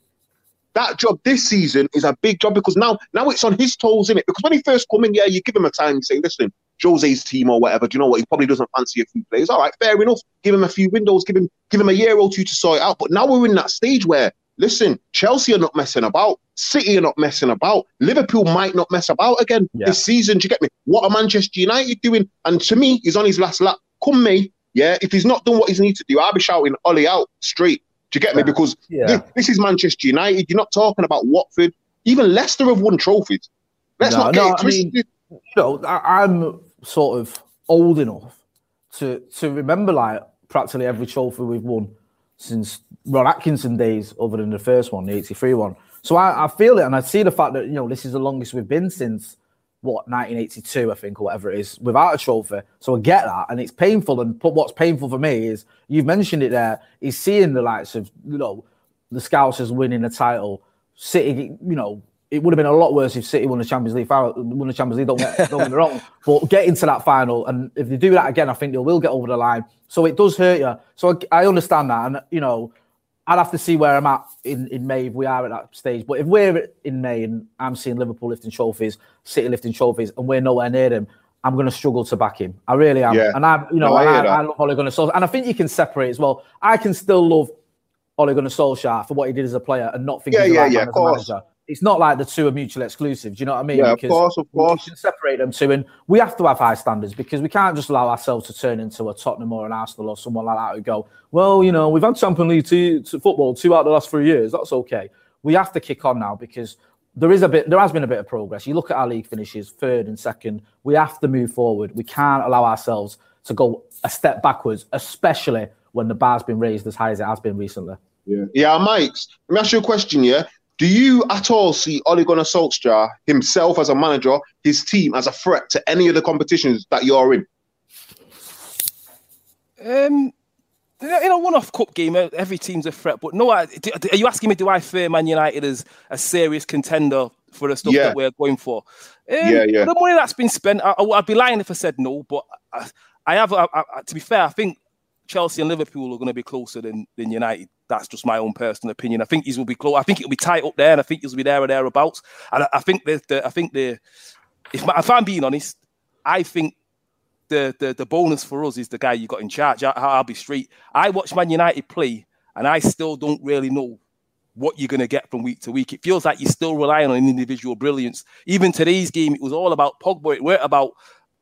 that job this season is a big job because now now it's on his toes in it. Because when he first come in, yeah, you give him a time, you say, listen, Jose's team or whatever. Do you know what? He probably doesn't fancy a few players. All right, fair enough. Give him a few windows. Give him give him a year or two to sort it out. But now we're in that stage where listen, Chelsea are not messing about. City are not messing about. Liverpool might not mess about again yeah. this season. Do you get me? What are Manchester United doing? And to me, he's on his last lap. Come May, yeah. If he's not done what he needs to do, I'll be shouting Ollie out straight. Do you get me? Because yeah. this, this, is Manchester United. You're not talking about Watford. Even Leicester have won trophies. Let's no, not get no, I mean, you know, I'm sort of old enough to to remember like practically every trophy we've won since Ron Atkinson days, other than the first one, the '83 one. So I, I feel it, and I see the fact that you know this is the longest we've been since what 1982, I think, or whatever it is, without a trophy. So I get that, and it's painful. And what's painful for me is you've mentioned it there. Is seeing the likes of you know the Scousers winning the title, City, you know, it would have been a lot worse if City won the Champions League. Won the Champions League. Don't get, don't get me wrong, *laughs* but getting to that final, and if they do that again, I think they will get over the line. So it does hurt you. So I, I understand that, and you know, I'd have to see where I'm at in, in May if we are at that stage. But if we're in May and I'm seeing Liverpool lifting trophies, City lifting trophies, and we're nowhere near them, I'm going to struggle to back him. I really am. Yeah. And I, you know, no, I, I, I, love Ole Gunnar Solskjaer, and I think you can separate as well. I can still love Ole Gunnar Solskjaer for what he did as a player and not think yeah, he's yeah, yeah, as a manager it's not like the two are mutually exclusive. Do you know what I mean? Yeah, because of course, of course. We can separate them two, and we have to have high standards because we can't just allow ourselves to turn into a Tottenham or an Arsenal or someone like that who go, well, you know, we've had Champions League two, two, football two out of the last three years. That's okay. We have to kick on now because there is a bit, there has been a bit of progress. You look at our league finishes, third and second. We have to move forward. We can't allow ourselves to go a step backwards, especially when the bar's been raised as high as it has been recently. Yeah, yeah, Mike. Let me ask you a question. Yeah, do you at all see Ole Gunnar Solskjaer himself as a manager, his team as a threat to any of the competitions that you're in? Um, in a one-off cup game, every team's a threat. But no, are you asking me? Do I fear Man United as a serious contender for the stuff yeah. that we're going for? Um, yeah, yeah. The money that's been spent, I, would be lying if I said no. But I, I have, I, I, to be fair, I think Chelsea and Liverpool are going to be closer than, than United. That's just my own personal opinion. I think these will be close. I think it'll be tight up there, and I think he'll be there or thereabouts. And I, I think the, the I think the if, if I'm being honest, I think the, the the bonus for us is the guy you got in charge. I, will be straight. I watch Man United play, and I still don't really know what you're going to get from week to week. It feels like you're still relying on individual brilliance. Even today's game, it was all about Pogba. It weren't about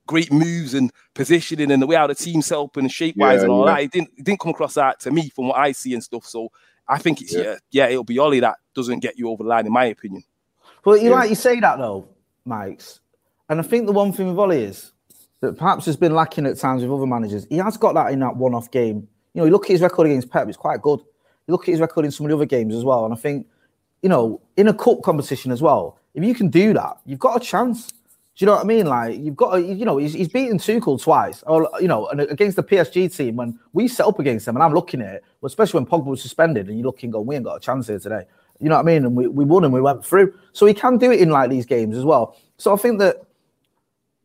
great moves and positioning and the way how the team set up and shape wise yeah, and all yeah. that. It didn't it didn't come across that to me from what I see and stuff. So I think it's yeah, yeah, yeah it'll be Ollie that doesn't get you over the line, in my opinion. Well, you like you say that though, Mykez, and I think the one thing with Ollie is that perhaps has been lacking at times with other managers. He has got that in that one-off game. You know, you look at his record against Pep; it's quite good. You look at his record in some of the other games as well, and I think, you know, in a cup competition as well, if you can do that, you've got a chance. Do you know what I mean? Like you've got, you know, he's, he's beaten Tuchel twice, or you know, and against the PSG team when we set up against them, and I'm looking at it, especially when Pogba was suspended, and you're looking, going, we ain't got a chance here today. You know what I mean? And we, we won and we went through. So he can do it in like these games as well. So I think that.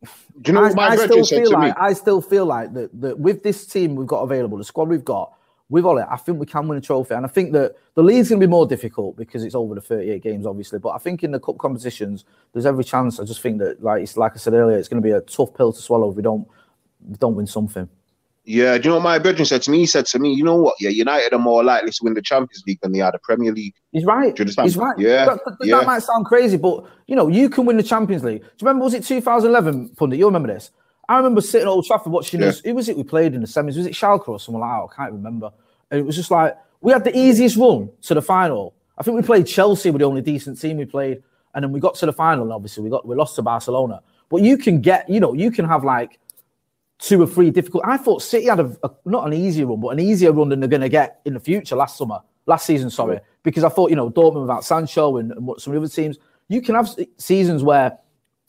Do you know I, what my I still feel like me? I still feel like that that with this team we've got available, the squad we've got, with Ole, I think we can win a trophy. And I think that the league's going to be more difficult because it's over the 38 games, obviously. But I think in the cup competitions, there's every chance. I just think that, like, it's, like I said earlier, it's going to be a tough pill to swallow if we don't, we don't win something. Yeah, do you know what my brethren said to me? He said to me, you know what? Yeah, United are more likely to win the Champions League than they are the Premier League. He's right. Do you understand? He's right. Yeah, That, that- yeah. that might sound crazy, but you know, you can win the Champions League. Do you remember? Was it 2011, Pundit? You remember this? I remember sitting at Old Trafford watching Yeah. this. Who was it we played in the semis? Was it Schalke or someone like that? I can't remember. And it was just like we had the easiest run to the final. I think we played Chelsea with the only decent team we played, and then we got to the final. And obviously, we got we lost to Barcelona. But you can get, you know, you can have like two or three difficult. I thought City had a, a- not an easier run, but an easier run than they're going to get in the future last summer, last season. Sorry, because I thought you know Dortmund without Sancho and, and what some of the other teams, you can have seasons where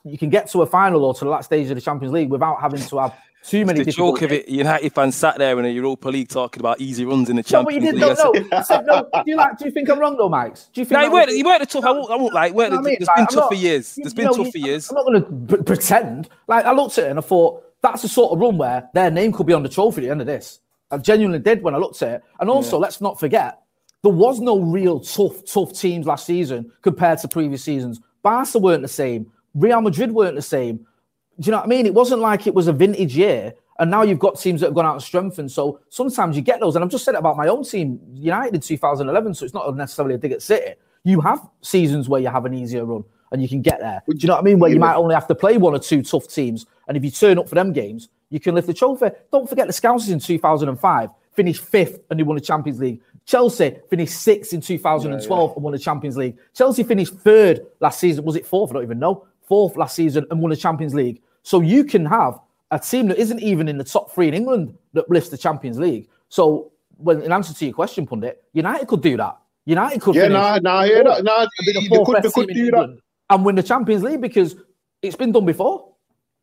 you can get to a final or to the last stage of the Champions League without having to have too many. The joke of it, United fans sat there in the Europa League talking about easy runs in the No, but you Champions did League. no, no. I said no. Do you like? Do you think I'm wrong though, Mike? Do you think? No, that you weren't, you weren't the tough. I won't, I won't like. Weren't, You know what I mean? There's Like, been I'm tough not- for years. There's been know, tough you- for years. I'm not going to pretend. Like I looked at it and I thought that's the sort of run where their name could be on the trophy at the end of this. I genuinely did when I looked at it. And also, let's not forget, there was no real tough, tough teams last season compared to previous seasons. Barca weren't the same. Real Madrid weren't the same. Do you know what I mean? It wasn't like it was a vintage year. And now you've got teams that have gone out and strengthened. So sometimes you get those. And I've just said it about my own team, United in 2011. So it's not necessarily a dig at City. You have seasons where you have an easier run and you can get there. Do you know what I mean? Where you might only have to play one or two tough teams. And if you turn up for them games, you can lift the trophy. Don't forget the Scousers in 2005 finished fifth and they won the Champions League. Chelsea finished sixth in 2012 and won the Champions League. Chelsea finished third last season. Was it fourth? I don't even know. Fourth last season and won the Champions League. So you can have a team that isn't even in the top three in England that lifts the Champions League. So, when in answer to your question, Pundit, United could do that. United could Yeah, nah, nah, yeah, nah, nah, and the they could, they could team in that. England and win the Champions League because it's been done before.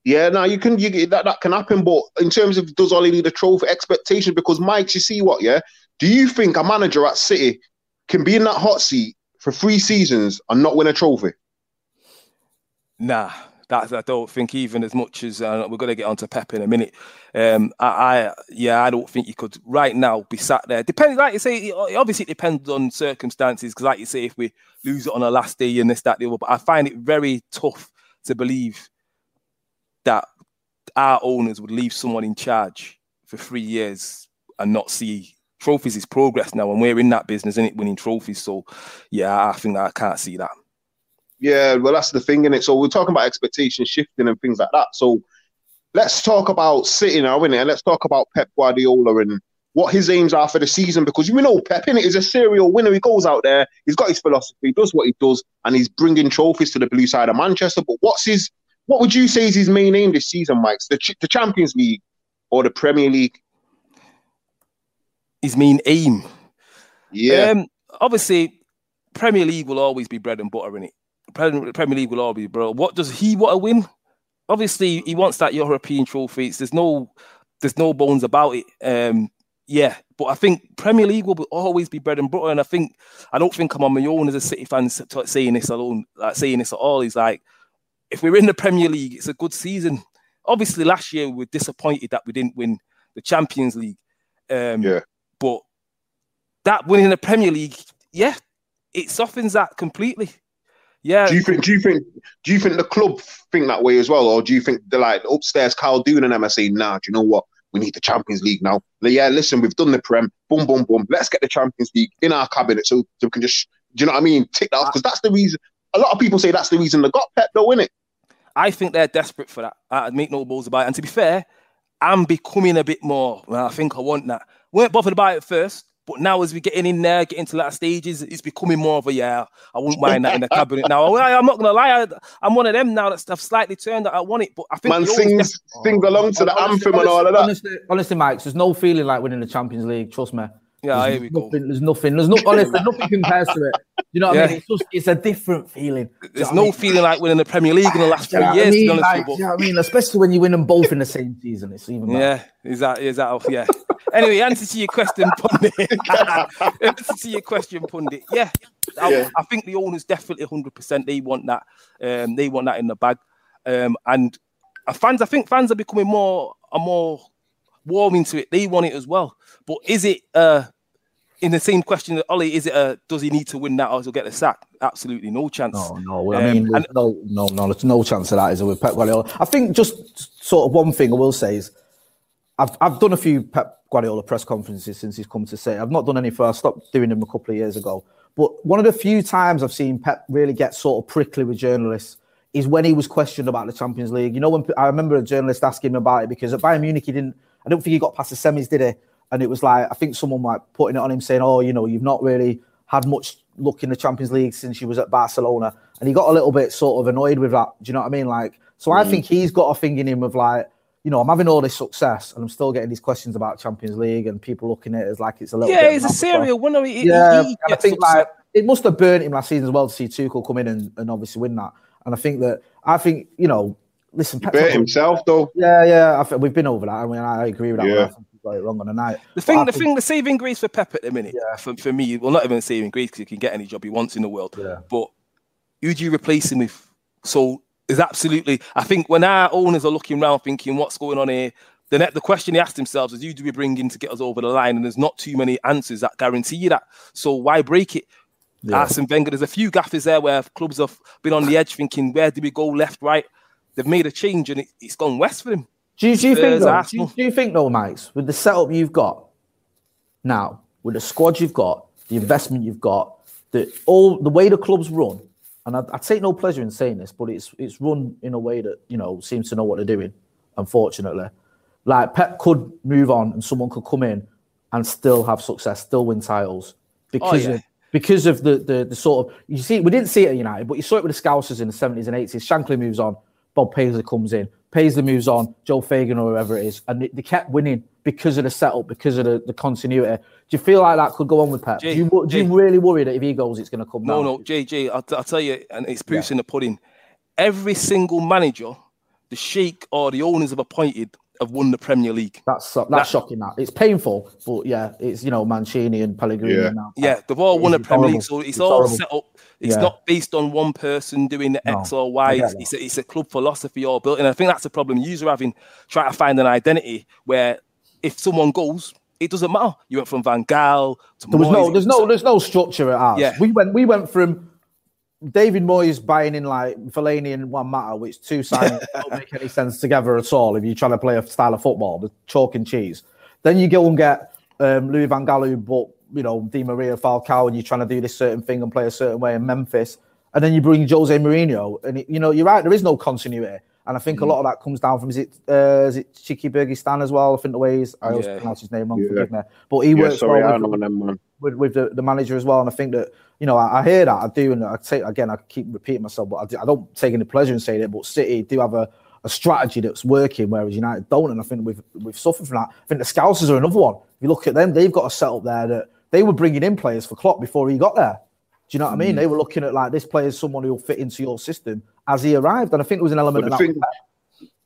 Yeah, now you can you that that can happen, but in terms of does Ollie need a trophy expectation? Because Mike, you see what? Yeah, do you think a manager at City can be in that hot seat for three seasons and not win a trophy? Nah, that I don't think even as much as uh, we're going to get onto Pep in a minute. Um, I, I yeah, I don't think you could right now be sat there. Depends, like you say, it obviously depends on circumstances. Because, like you say, if we lose it on the last day and this, that, the other, but I find it very tough to believe that our owners would leave someone in charge for three years and not see trophies is progress now, and we're in that business, and it winning trophies. So, yeah, I think that I can't see that. Yeah, well, that's the thing, innit? So we're talking about expectations shifting and things like that. So let's talk about City now, innit? And let's talk about Pep Guardiola and what his aims are for the season because you know Pep, innit, is a serial winner. He goes out there, he's got his philosophy, does what he does, and he's bringing trophies to the blue side of Manchester. But what's his, what would you say is his main aim this season, Mike? The, Ch- the Champions League or the Premier League? His main aim. Yeah. Um, obviously, Premier League will always be bread and butter in it. Premier Premier League will always be, bro. What does he want to win? Obviously, he wants that European trophy. There's no, there's no bones about it. Um, yeah, but I think Premier League will be, always be bread and butter. And I think I don't think I'm on my own as a City fan saying this alone, like saying this at all. Is like, if we're in the Premier League, it's a good season. Obviously, last year we were disappointed that we didn't win the Champions League. Um, Yeah. But that winning the Premier League, yeah, it softens that completely. Yeah. Do you think? Do you think? Do you think the club think that way as well, or do you think they're like upstairs? Khaldoon and them are saying, "Nah, do you know what? We need the Champions League now." Like, yeah, listen, we've done the Prem. Boom, boom, boom. Let's get the Champions League in our cabinet so, so we can just, do you know what I mean? Tick that off because that's the reason. A lot of people say that's the reason they got Pep, though, innit? I think they're desperate for that. I make no balls about it. And to be fair, I'm becoming a bit more. Well, I think I want that. weren't bothered about it first, but now as we're getting in there, getting to that stages, it's becoming more of a yeah. I wouldn't mind that in the cabinet now. I, I'm not gonna lie, I, I'm one of them now that have slightly turned that I want it, but I think Man sings def- sings along to the Honestly- anthem and all of that. Honestly, honestly, Mike, there's no feeling like winning the Champions League. Trust me. Yeah, There's here we go. nothing, There's nothing. There's no. Honestly, nothing compares to it. You know what I mean? It's just. It's a different feeling. Do There's no I mean? feeling like winning the Premier League in the last Do three know I years. To be mean? honest Like, with you. you know what I mean? Especially when you win them both in the same season. It's even better. Yeah, is that is that yeah. Anyway, answer to your question, pundit. *laughs* answer to your question, pundit. Yeah, I, Yeah. I think the owners definitely hundred percent. They want that. Um, they want that in the bag. Um, and uh, fans, I think fans are becoming more are more warming to it. They want it as well. But is it uh in the same question that Ollie, is it a does he need to win that or to get the sack? Absolutely no chance. No, no. I mean, um, no, no, no. There's no chance of that. Is it with Pep Guardiola? I think just sort of one thing I will say is, I've I've done a few Pep Guardiola press conferences since he's come to say. I've not done any for. I stopped doing them a couple of years ago. But one of the few times I've seen Pep really get sort of prickly with journalists is when he was questioned about the Champions League. You know, when I remember a journalist asking him about it because at Bayern Munich he didn't. I don't think he got past the semis, did he? And it was like I think someone like putting it on him saying, "Oh, you know, you've not really had much luck in the Champions League since you was at Barcelona," and he got a little bit sort of annoyed with that. Do you know what I mean? Like, so mm. I think he's got a thing in him of like, you know, I'm having all this success and I'm still getting these questions about Champions League and people looking at it as like it's a little. Yeah, he's a serial winner. He, yeah, he, he I think like it must have burnt him last season as well to see Tuchel come in and, and obviously win that. And I think that I think you know, listen, burnt himself though. Yeah, yeah, I think we've been over that. I mean, I agree with that. Yeah got it wrong on the night. The thing, the thing, the saving grace for Pep at the minute, yeah. for, for me, well, not even saving grace because he can get any job he wants in the world. Yeah. But who do you replace him with? So is absolutely. I think when our owners are looking around, thinking what's going on here, the net, the question they ask themselves is, who do we bring in to get us over the line? And there's not too many answers that guarantee you that. So why break it? Yeah. Arsene Wenger, there's a few gaffers there where clubs have been on the edge, thinking, where do we go, left, right? They've made a change and it, it's gone west for them. Do you, do you think though, do you, do you think though, Max, with the setup you've got now, with the squad you've got, the investment you've got, the all the way the club's run, and I, I, take no pleasure in saying this, but it's it's run in a way that you know seems to know what they're doing. Unfortunately, like Pep could move on and someone could come in and still have success, still win titles because oh, yeah. of because of the, the the sort of you see we didn't see it at United, but you saw it with the Scousers in the seventies and eighties. Shankly moves on, Bob Paisley comes in, Paisley moves on, Joe Fagan or whoever it is, and they, they kept winning because of the setup, because of the, the, continuity. Do you feel like that could go on with Pep? Jay, do, you, do you really worry that if he goes, it's going to come no, down? No, no, JJ, I'll, I'll tell you, and it's proofs yeah. in the pudding. Every single manager, the sheikh or the owners have appointed have won the Premier League. That's that's that, shocking. That it's painful, but yeah, it's you know Mancini and Pellegrini. Yeah, now. yeah, they've all won the Premier League, so it's, it's all horrible. set up. It's yeah. not based on one person doing the no, X or Y. It's, it's, a, it's a club philosophy all built, and I think that's the problem. You're having trying to find an identity where if someone goes, it doesn't matter. You went from Van Gaal to there was Moyes, no, there's no, there's no structure at ours. Yeah. we went, we went from David Moyes buying in like Fellaini and Juan Mata, which two *laughs* signings don't make any sense together at all if you're trying to play a style of football, the chalk and cheese. Then you go and get um, Louis Van Gaal, who bought, you know, Di Maria Falcao, and you're trying to do this certain thing and play a certain way in Memphis. And then you bring Jose Mourinho, and it, you know, you're right, there is no continuity. And I think mm. a lot of that comes down from is it uh, is it Txiki Begiristain as well? I think the way he's I always yeah. pronounce his name wrong, yeah. forgive me. But he yeah, works sorry, well with, them, with, with, the, the manager as well. And I think that you know I, I hear that I do, and I take again I keep repeating myself, but I, do, I don't take any pleasure in saying it. But City do have a, a strategy that's working, whereas United don't, and I think we've we've suffered from that. I think the Scousers are another one. If you look at them, they've got a setup there that they were bringing in players for Klopp before he got there. Do you know what. I mean? Mm. They were looking at like this player is someone who will fit into your system as he arrived, and I think there was an element but of that. Thing,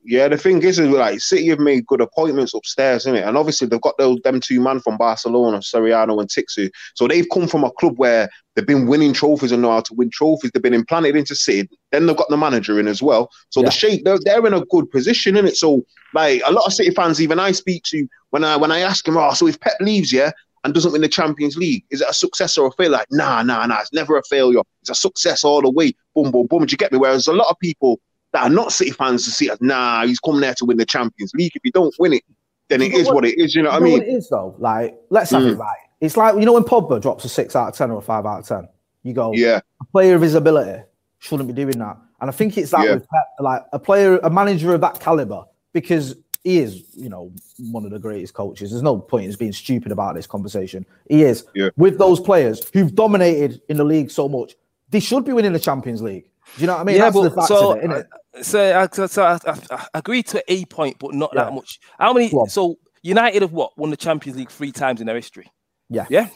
yeah, the thing is, is like City have made good appointments upstairs, isn't it? And obviously they've got those them two men from Barcelona, Soriano and Txiki. So they've come from a club where they've been winning trophies and know how to win trophies. They've been implanted into City. Then they've got the manager in as well. So yeah. the shape they're, they're in a good position, in it. So like a lot of City fans, even I speak to when I when I ask them, oh, so if Pep leaves, yeah, and doesn't win the Champions League, is it a success or a failure? Like, nah, nah, nah, it's never a failure. It's a success all the way. Boom, boom, boom. Do you get me? Whereas a lot of people that are not City fans to see us. Nah, he's coming there to win the Champions League. If you don't win it, then it is what, what, it is. You know what I mean? What it is though. Like, let's have mm. it right. It's like you know when Pogba drops a six out of ten or a five out of ten. You go, yeah. A player of his ability shouldn't be doing that. And I think it's that yeah. with like a player, a manager of that caliber, because he is, you know, one of the greatest coaches. There's no point in being stupid about this conversation. He is. Yeah. With those players who've dominated in the league so much, they should be winning the Champions League. Do you know what I mean? Yeah, That's but so, it, so, I, so I, I, I, agree to a point, but not yeah. that much. How many? So United have what won the Champions League three times in their history. Yeah, yeah.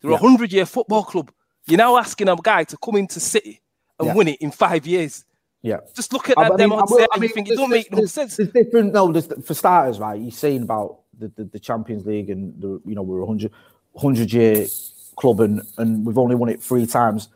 They're yeah. a hundred-year football club. You're now asking a guy to come into City and yeah. win it in five years. Yeah. Just look at that. I them mean, I mean, think it don't make no sense. There's different. No, there's, for starters, right? You're saying about the, the, the Champions League and the you know we're a hundred hundred year club and and we've only won it three times.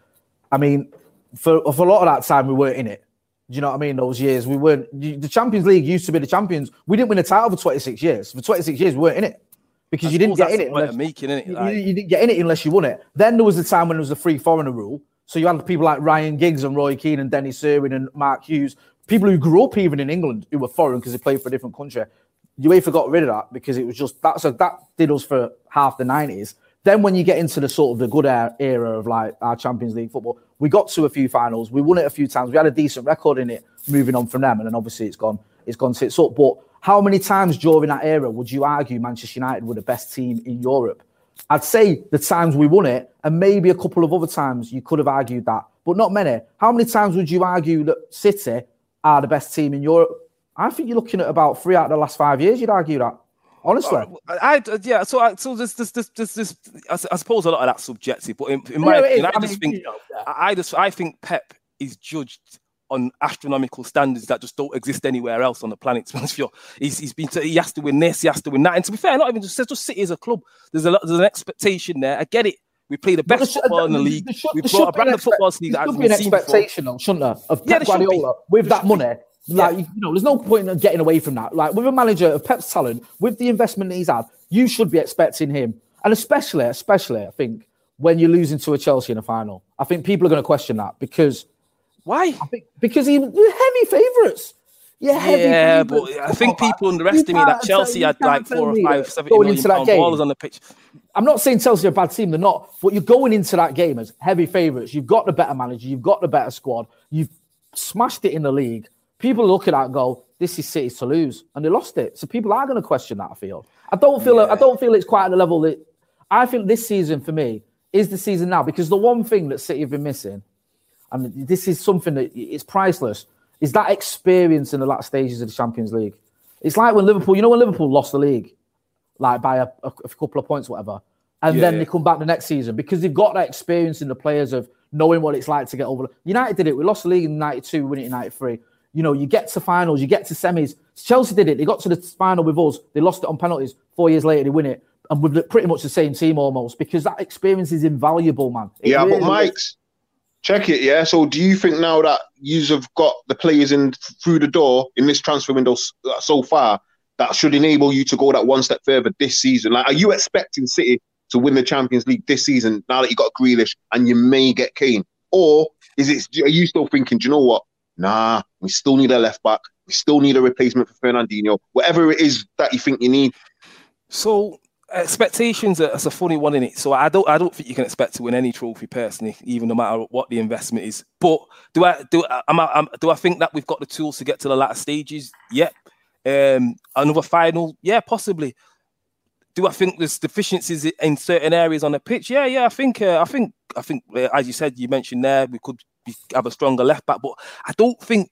I mean, for for a lot of that time we weren't in it. Do you know what I mean? Those years we weren't. The Champions League used to be the champions. We didn't win a title for 26 years. For 26 years, we weren't in it because I you didn't get in it. Unless, making, you, Like- you didn't get in it unless you won it. Then there was the time when it was the free foreigner rule. So you had people like Ryan Giggs and Roy Keane and Denis Irwin and Mark Hughes, people who grew up even in England who were foreign because they played for a different country. UEFA got rid of that because it was just that. So that did us for half the 90s. Then when you get into the sort of the good era of like our Champions League football, we got to a few finals, we won it a few times, we had a decent record in it. Moving on from them, and then obviously it's gone, it's gone tits up. But how many times during that era would you argue Manchester United were the best team in Europe? I'd say the times we won it, and maybe a couple of other times you could have argued that, but not many. How many times would you argue that City are the best team in Europe? I think you're looking at about three out of the last five years. You'd argue that, honestly. I, I yeah, so I, so this this this this, this I, I suppose a lot of that's subjective, but in, in my opinion, I, just mean, think you know, yeah. I I just I think Pep is judged on astronomical standards that just don't exist anywhere else on the planet. To be honest with you. He's, he's been to, he has to win this, he has to win that, and to be fair, not even just just City as a club. There's a lot, there's an expectation there. I get it. We play the best there football in the there league. should- We there brought a brand an of football league that be been seen before. shouldn't there, of Yeah, Pep there. Guardiola with that money? Like, you know, there's no point in getting away from that. Like, with a manager of Pep's talent, with the investment he's had, you should be expecting him. And especially, especially, I think, when you're losing to a Chelsea in a final, I think people are going to question that because Why? Because he you're heavy favourites. Yeah, heavy Yeah, but I think people underestimate that Chelsea had like four or five, 70 going million into that pound game. ballers on the pitch. I'm not saying Chelsea are a bad team, they're not, but you're going into that game as heavy favourites. You've got the better manager, you've got the better squad, you've smashed it in the league. People look at that and go, This is City to lose, and they lost it. So people are going to question that. I feel. I don't feel. I don't feel it's quite at the level that I think this season for me is the season now because the one thing that City have been missing, and this is something that it's priceless, is that experience in the last stages of the Champions League. It's like when Liverpool, you know, when Liverpool lost the league, like by a, a, a couple of points, whatever, and Yeah, then yeah. they come back the next season because they've got that experience in the players of knowing what it's like to get over. United did it. We lost the league in '92, we win it in '93. You know, you get to finals, you get to semis. Chelsea did it. They got to the final with us. They lost it on penalties. Four years later, they win it, and with pretty much the same team almost because that experience is invaluable, man. It Yeah, really but. Mike's check it. Yeah. So, do you think now that you have got the players in through the door in this transfer window uh, so far that should enable you to go that one step further this season? Like, are you expecting City to win the Champions League this season now that you got Grealish and you may get Kane, or is it? Are you still thinking? Do you know what? Nah, we still need a left back. We still need a replacement for Fernandinho. Whatever it is that you think you need. So expectations are a funny one in it. So I don't I don't think you can expect to win any trophy personally, even no matter what the investment is. But do I do I, am I, am, do I think that we've got the tools to get to the latter stages? Yep. Um, another final, yeah, possibly. Do I think there's deficiencies in certain areas on the pitch? Yeah, yeah. I think uh, I think I think uh, as you said, you mentioned there, we could have a stronger left back, but I don't think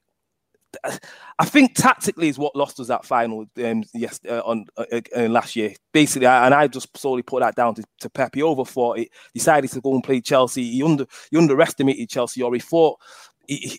I think tactically is what lost us that final um, yes uh, on uh, uh, last year. Basically, I, and I just solely put that down to, to Pep. He overthought it, decided to go and play Chelsea. He under he underestimated Chelsea, or he thought. He,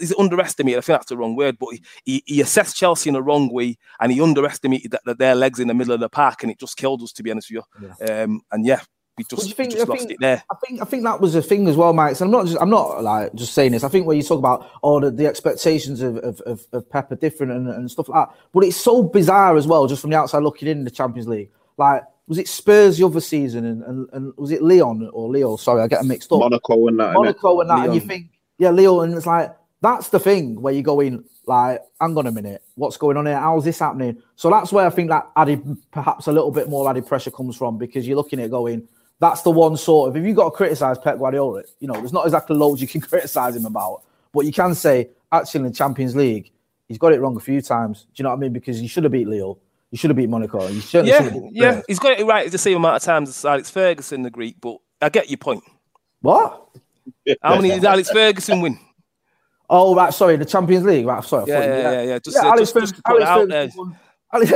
is underestimated? I think that's the wrong word, but he, he, assessed Chelsea in the wrong way, and he underestimated that, that their legs in the middle of the park, and it just killed us. To be honest with you, um, and yeah, we just, you think- we just I lost think- it there. I think I think that was a thing as well, Mike. And I'm not just I'm not like just saying this. I think when you talk about oh the, the expectations of, of, of, of Pep are different and, and stuff like that. But it's so bizarre as well, just from the outside looking in the Champions League. Like was it Spurs the other season and, and, and was it Leon or Leo? Sorry, I get them mixed up. Monaco and that. Monaco and that, and you think, yeah, Leo, and it's like that's the thing where you go in, like, hang on a minute, what's going on here? How's this happening? So that's where I think that added perhaps a little bit more added pressure comes from because you're looking at going, that's the one sort of if you've got to criticize Pep Guardiola, you know, there's not exactly loads you can *laughs* criticize him about, but you can say actually in the Champions League, he's got it wrong a few times. Do you know what I mean? Because you should have beat Leo. You should have beat Monaco. You certainly Yeah, beat yeah, he's got it right the same amount of times as Alex Ferguson, the Greek. But I get your point. What? How many did Alex Ferguson win? Oh, right. Sorry, the Champions League. Right. Sorry. Yeah, yeah, yeah, yeah. Just, yeah, uh, Alex, just, Ferguson, to Alex. Ferguson. Alex,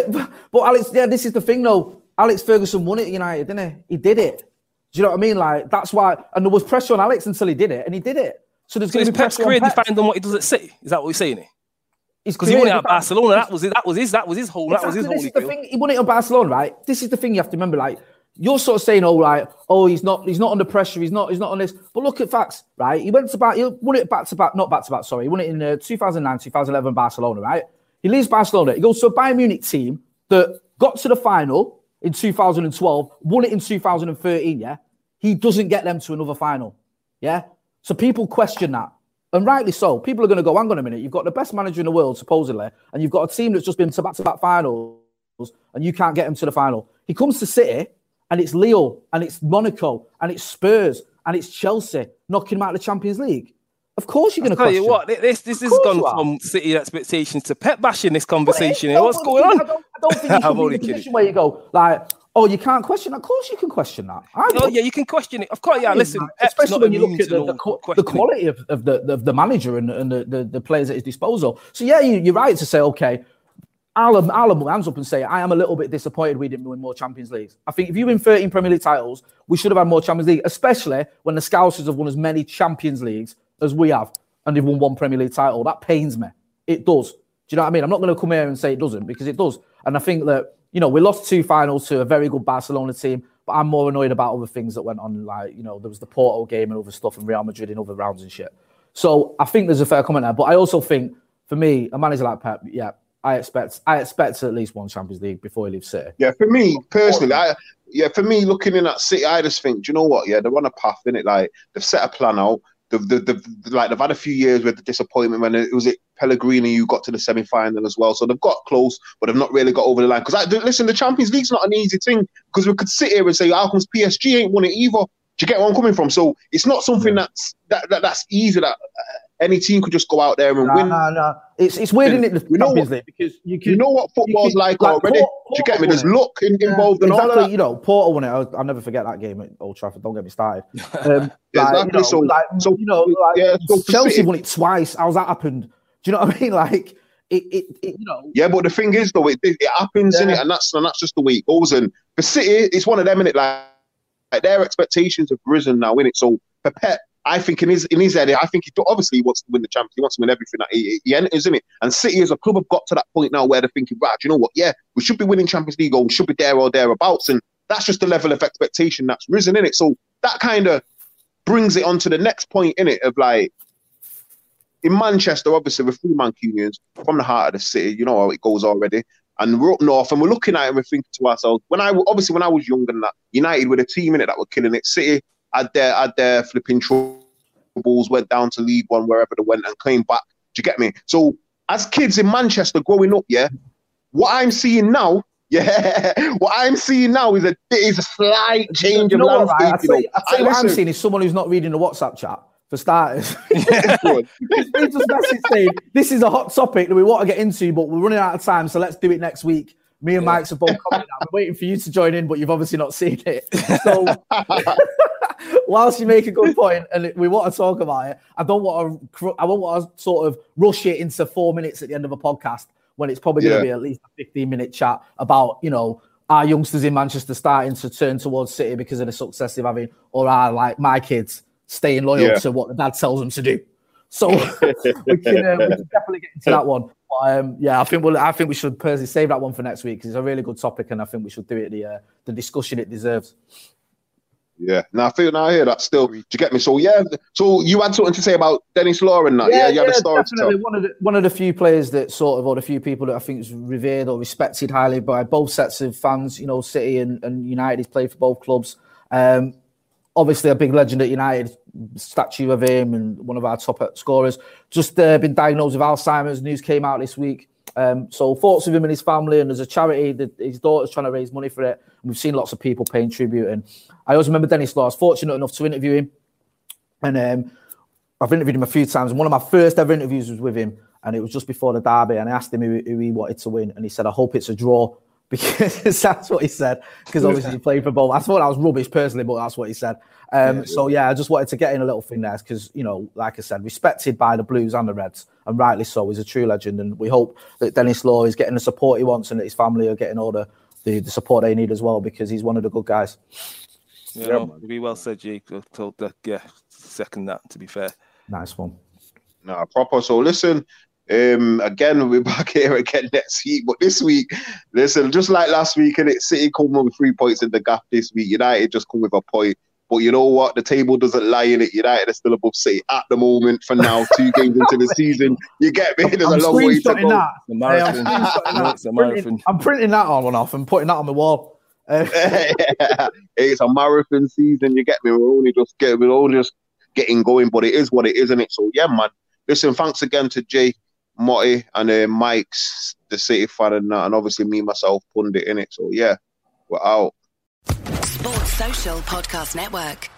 but Alex, yeah, this is the thing though. Alex Ferguson won it at United, didn't he? He did it. Do you know what I mean? Like that's why, and there was pressure on Alex until he did it, and he did it. So there's So going to be Pep's pressure career on Pep. defined on what he does at City? Is that what we're saying? His Because he won it at Barcelona. That was it. That was his. That was his home. That was his Exactly, this holy is the grail. thing. He won it at Barcelona, right? This is the thing you have to remember. Like you're sort of saying, "Oh, right, oh, he's not, he's not under pressure, he's not, he's not on this." But look at facts, right? He went to back, he won it back to back, not back to back. Sorry, he won it in uh, 2009, 2011 Barcelona, right? He leaves Barcelona, he goes to a Bayern Munich team that got to the final in 2012, won it in 2013. Yeah, he doesn't get them to another final. Yeah, so people question that. And rightly so. People are going to go, hang on a minute, you've got the best manager in the world, supposedly, and you've got a team that's just been to back to back finals, and you can't get him to the final. He comes to City, and it's Leo, and it's Monaco, and it's Spurs, and it's Chelsea knocking him out of the Champions League. Of course, you're going to tell question. you what. This this has gone from City expectations to Pep bashing. This conversation. Eh? What's going on? I don't, I don't think *laughs* you should be in a position where you go like, oh, you can't question. That. Of course, you can question that. I oh yeah, you can question it. Of course, yeah. Listen, especially when you look at the, the, the quality of, of the of the manager and, and the, the, the players at his disposal. So yeah, you, you're right to say okay. I'll, I'll hands up and say I am a little bit disappointed we didn't win more Champions Leagues. I think if you win 13 Premier League titles, we should have had more Champions League, especially when the Scousers have won as many Champions Leagues as we have and they've won one Premier League title. That pains me. It does. Do you know what I mean? I'm not going to come here and say it doesn't because it does. And I think that, you know, we lost two finals to a very good Barcelona team, but I'm more annoyed about other things that went on. Like, you know, there was the Porto game and other stuff and Real Madrid in other rounds and shit. So I think there's a fair comment there. But I also think, for me, a manager like Pep, yeah, I expect I expect at least one Champions League before he leaves City. Yeah, for me personally, I yeah, for me looking in at City, I just think, do you know what? Yeah, they're on a path in it. Like they've set a plan out the, the, the, like they've had a few years with the disappointment when it was it Pellegrini who got to the semi final as well. So they've got close, but they've not really got over the line. Because listen, the Champions League's not an easy thing because we could sit here and say, how comes PSG ain't won it either? Do you get where I'm coming from? So it's not something that's that, that that's easy that uh, any team could just go out there and nah, win. Nah, nah. It's it's weird, isn't it? The you know what, because you can, you know what football's can, like, like already. Port, Do you get me? There's luck in, yeah, involved and exactly, all that. You know, Porto won it. I'll, I'll, never forget that game at Old Trafford. Don't get me started. *laughs* Um, Yeah, like, exactly. you know, So- like, so, you know, like, yeah, so Chelsea City- won it twice. How's that happened? Do you know what I mean? *laughs* Like it, it, it you know. Yeah, but the thing is, though, it, it, it happens in Yeah. it, and that's and that's just the way it goes. And for City, it's one of them in it. Like, like their expectations have risen now in it. So for Pep, I think in his in his head, I think he obviously he wants to win the Champions. He wants to win everything that he, he enters in it. And City as a club have got to that point now where they're thinking, right, you know what? Yeah, we should be winning Champions League, or we should be there or thereabouts. And that's just the level of expectation that's risen in it. So that kind of brings it on to the next point in it of like in Manchester, obviously, with three Mancunians from the heart of the city, you know how it goes already. And we're up north and we're looking at it and we're thinking to ourselves, when I obviously when I was younger than that, United with a team in it that were killing it. City had their had their flipping troubles, went down to League One, wherever they went, and came back. Do you get me? So as kids in Manchester growing up, yeah, what I'm seeing now, *laughs* yeah, what I'm seeing now is a is a slight change of right? I landscape. tell you you, know. I tell you what I'm seeing is someone who's not reading the WhatsApp chat for starters. *laughs* *laughs* saying, "This is a hot topic that we want to get into, but we're running out of time, so let's do it next week." Me and Mykez have both commented. I'm waiting for you to join in, but you've obviously not seen it. So, *laughs* whilst you make a good point and we want to talk about it, I don't want to. I don't want to sort of rush it into four minutes at the end of a podcast when it's probably going to be at least a 15 minute chat about you know our youngsters in Manchester starting to turn towards City because of the success they're having, or are like my kids staying loyal Yeah. to what the dad tells them to do. So *laughs* we can, uh, we can definitely get into that one. But, um, yeah, I think we'll, I think we should personally save that one for next week because it's a really good topic, and I think we should do it the uh, the discussion it deserves. Yeah, now I feel now I hear that still. Do you get me? So yeah, so you had something to say about Denis Law and that. Yeah, you had a story to definitely. One of the one of the few players that sort of, or the few people that I think is revered or respected highly by both sets of fans. You know, City and, and United. He's played for both clubs. Um, obviously, a big legend at United. Statue of him and one of our top scorers. Just uh, been diagnosed with Alzheimer's. News came out this week. Um, so thoughts of him and his family, and there's a charity that his daughter's trying to raise money for it. We've seen lots of people paying tribute. And I always remember Denis Law. I was fortunate enough to interview him, and um, I've interviewed him a few times. And one of my first ever interviews was with him, and it was just before the derby. And I asked him who, who he wanted to win, and he said, "I hope it's a draw." Because *laughs* that's what he said. Because obviously he played for both. I thought I was rubbish personally, but that's what he said. Um, so yeah, I just wanted to get in a little thing there because you know, like I said, respected by the Blues and the Reds, and rightly so. He's a true legend, and we hope that Denis Law is getting the support he wants, and that his family are getting all the, the, the support they need as well because he's one of the good guys. Yeah, no, be well said, Jake. Told that, yeah, second that. To be fair, Nice one. Nah, proper. So listen, Um, again, we're back here again next week. But this week, listen, just like last week, and it City come with three points in the gap this week. United just come with a point. But you know what? The table doesn't lie in it. United are still above City at the moment for now, two games into the season. You get me? There's I'm a long way to go. That. The marathon. Hey, I'm, screenshotting that. It's a marathon. Printing- I'm printing that on one off and putting that on the wall. Uh, *laughs* it's a marathon season. You get me? We're only just getting, we're only just getting going, but it is what it is, isn't it? So yeah, man. Listen, thanks again to Jay, Motty, and uh, Mykez the City fan, and, that, and obviously me myself pundit in it. So yeah, we're out. Sports Social Podcast Network.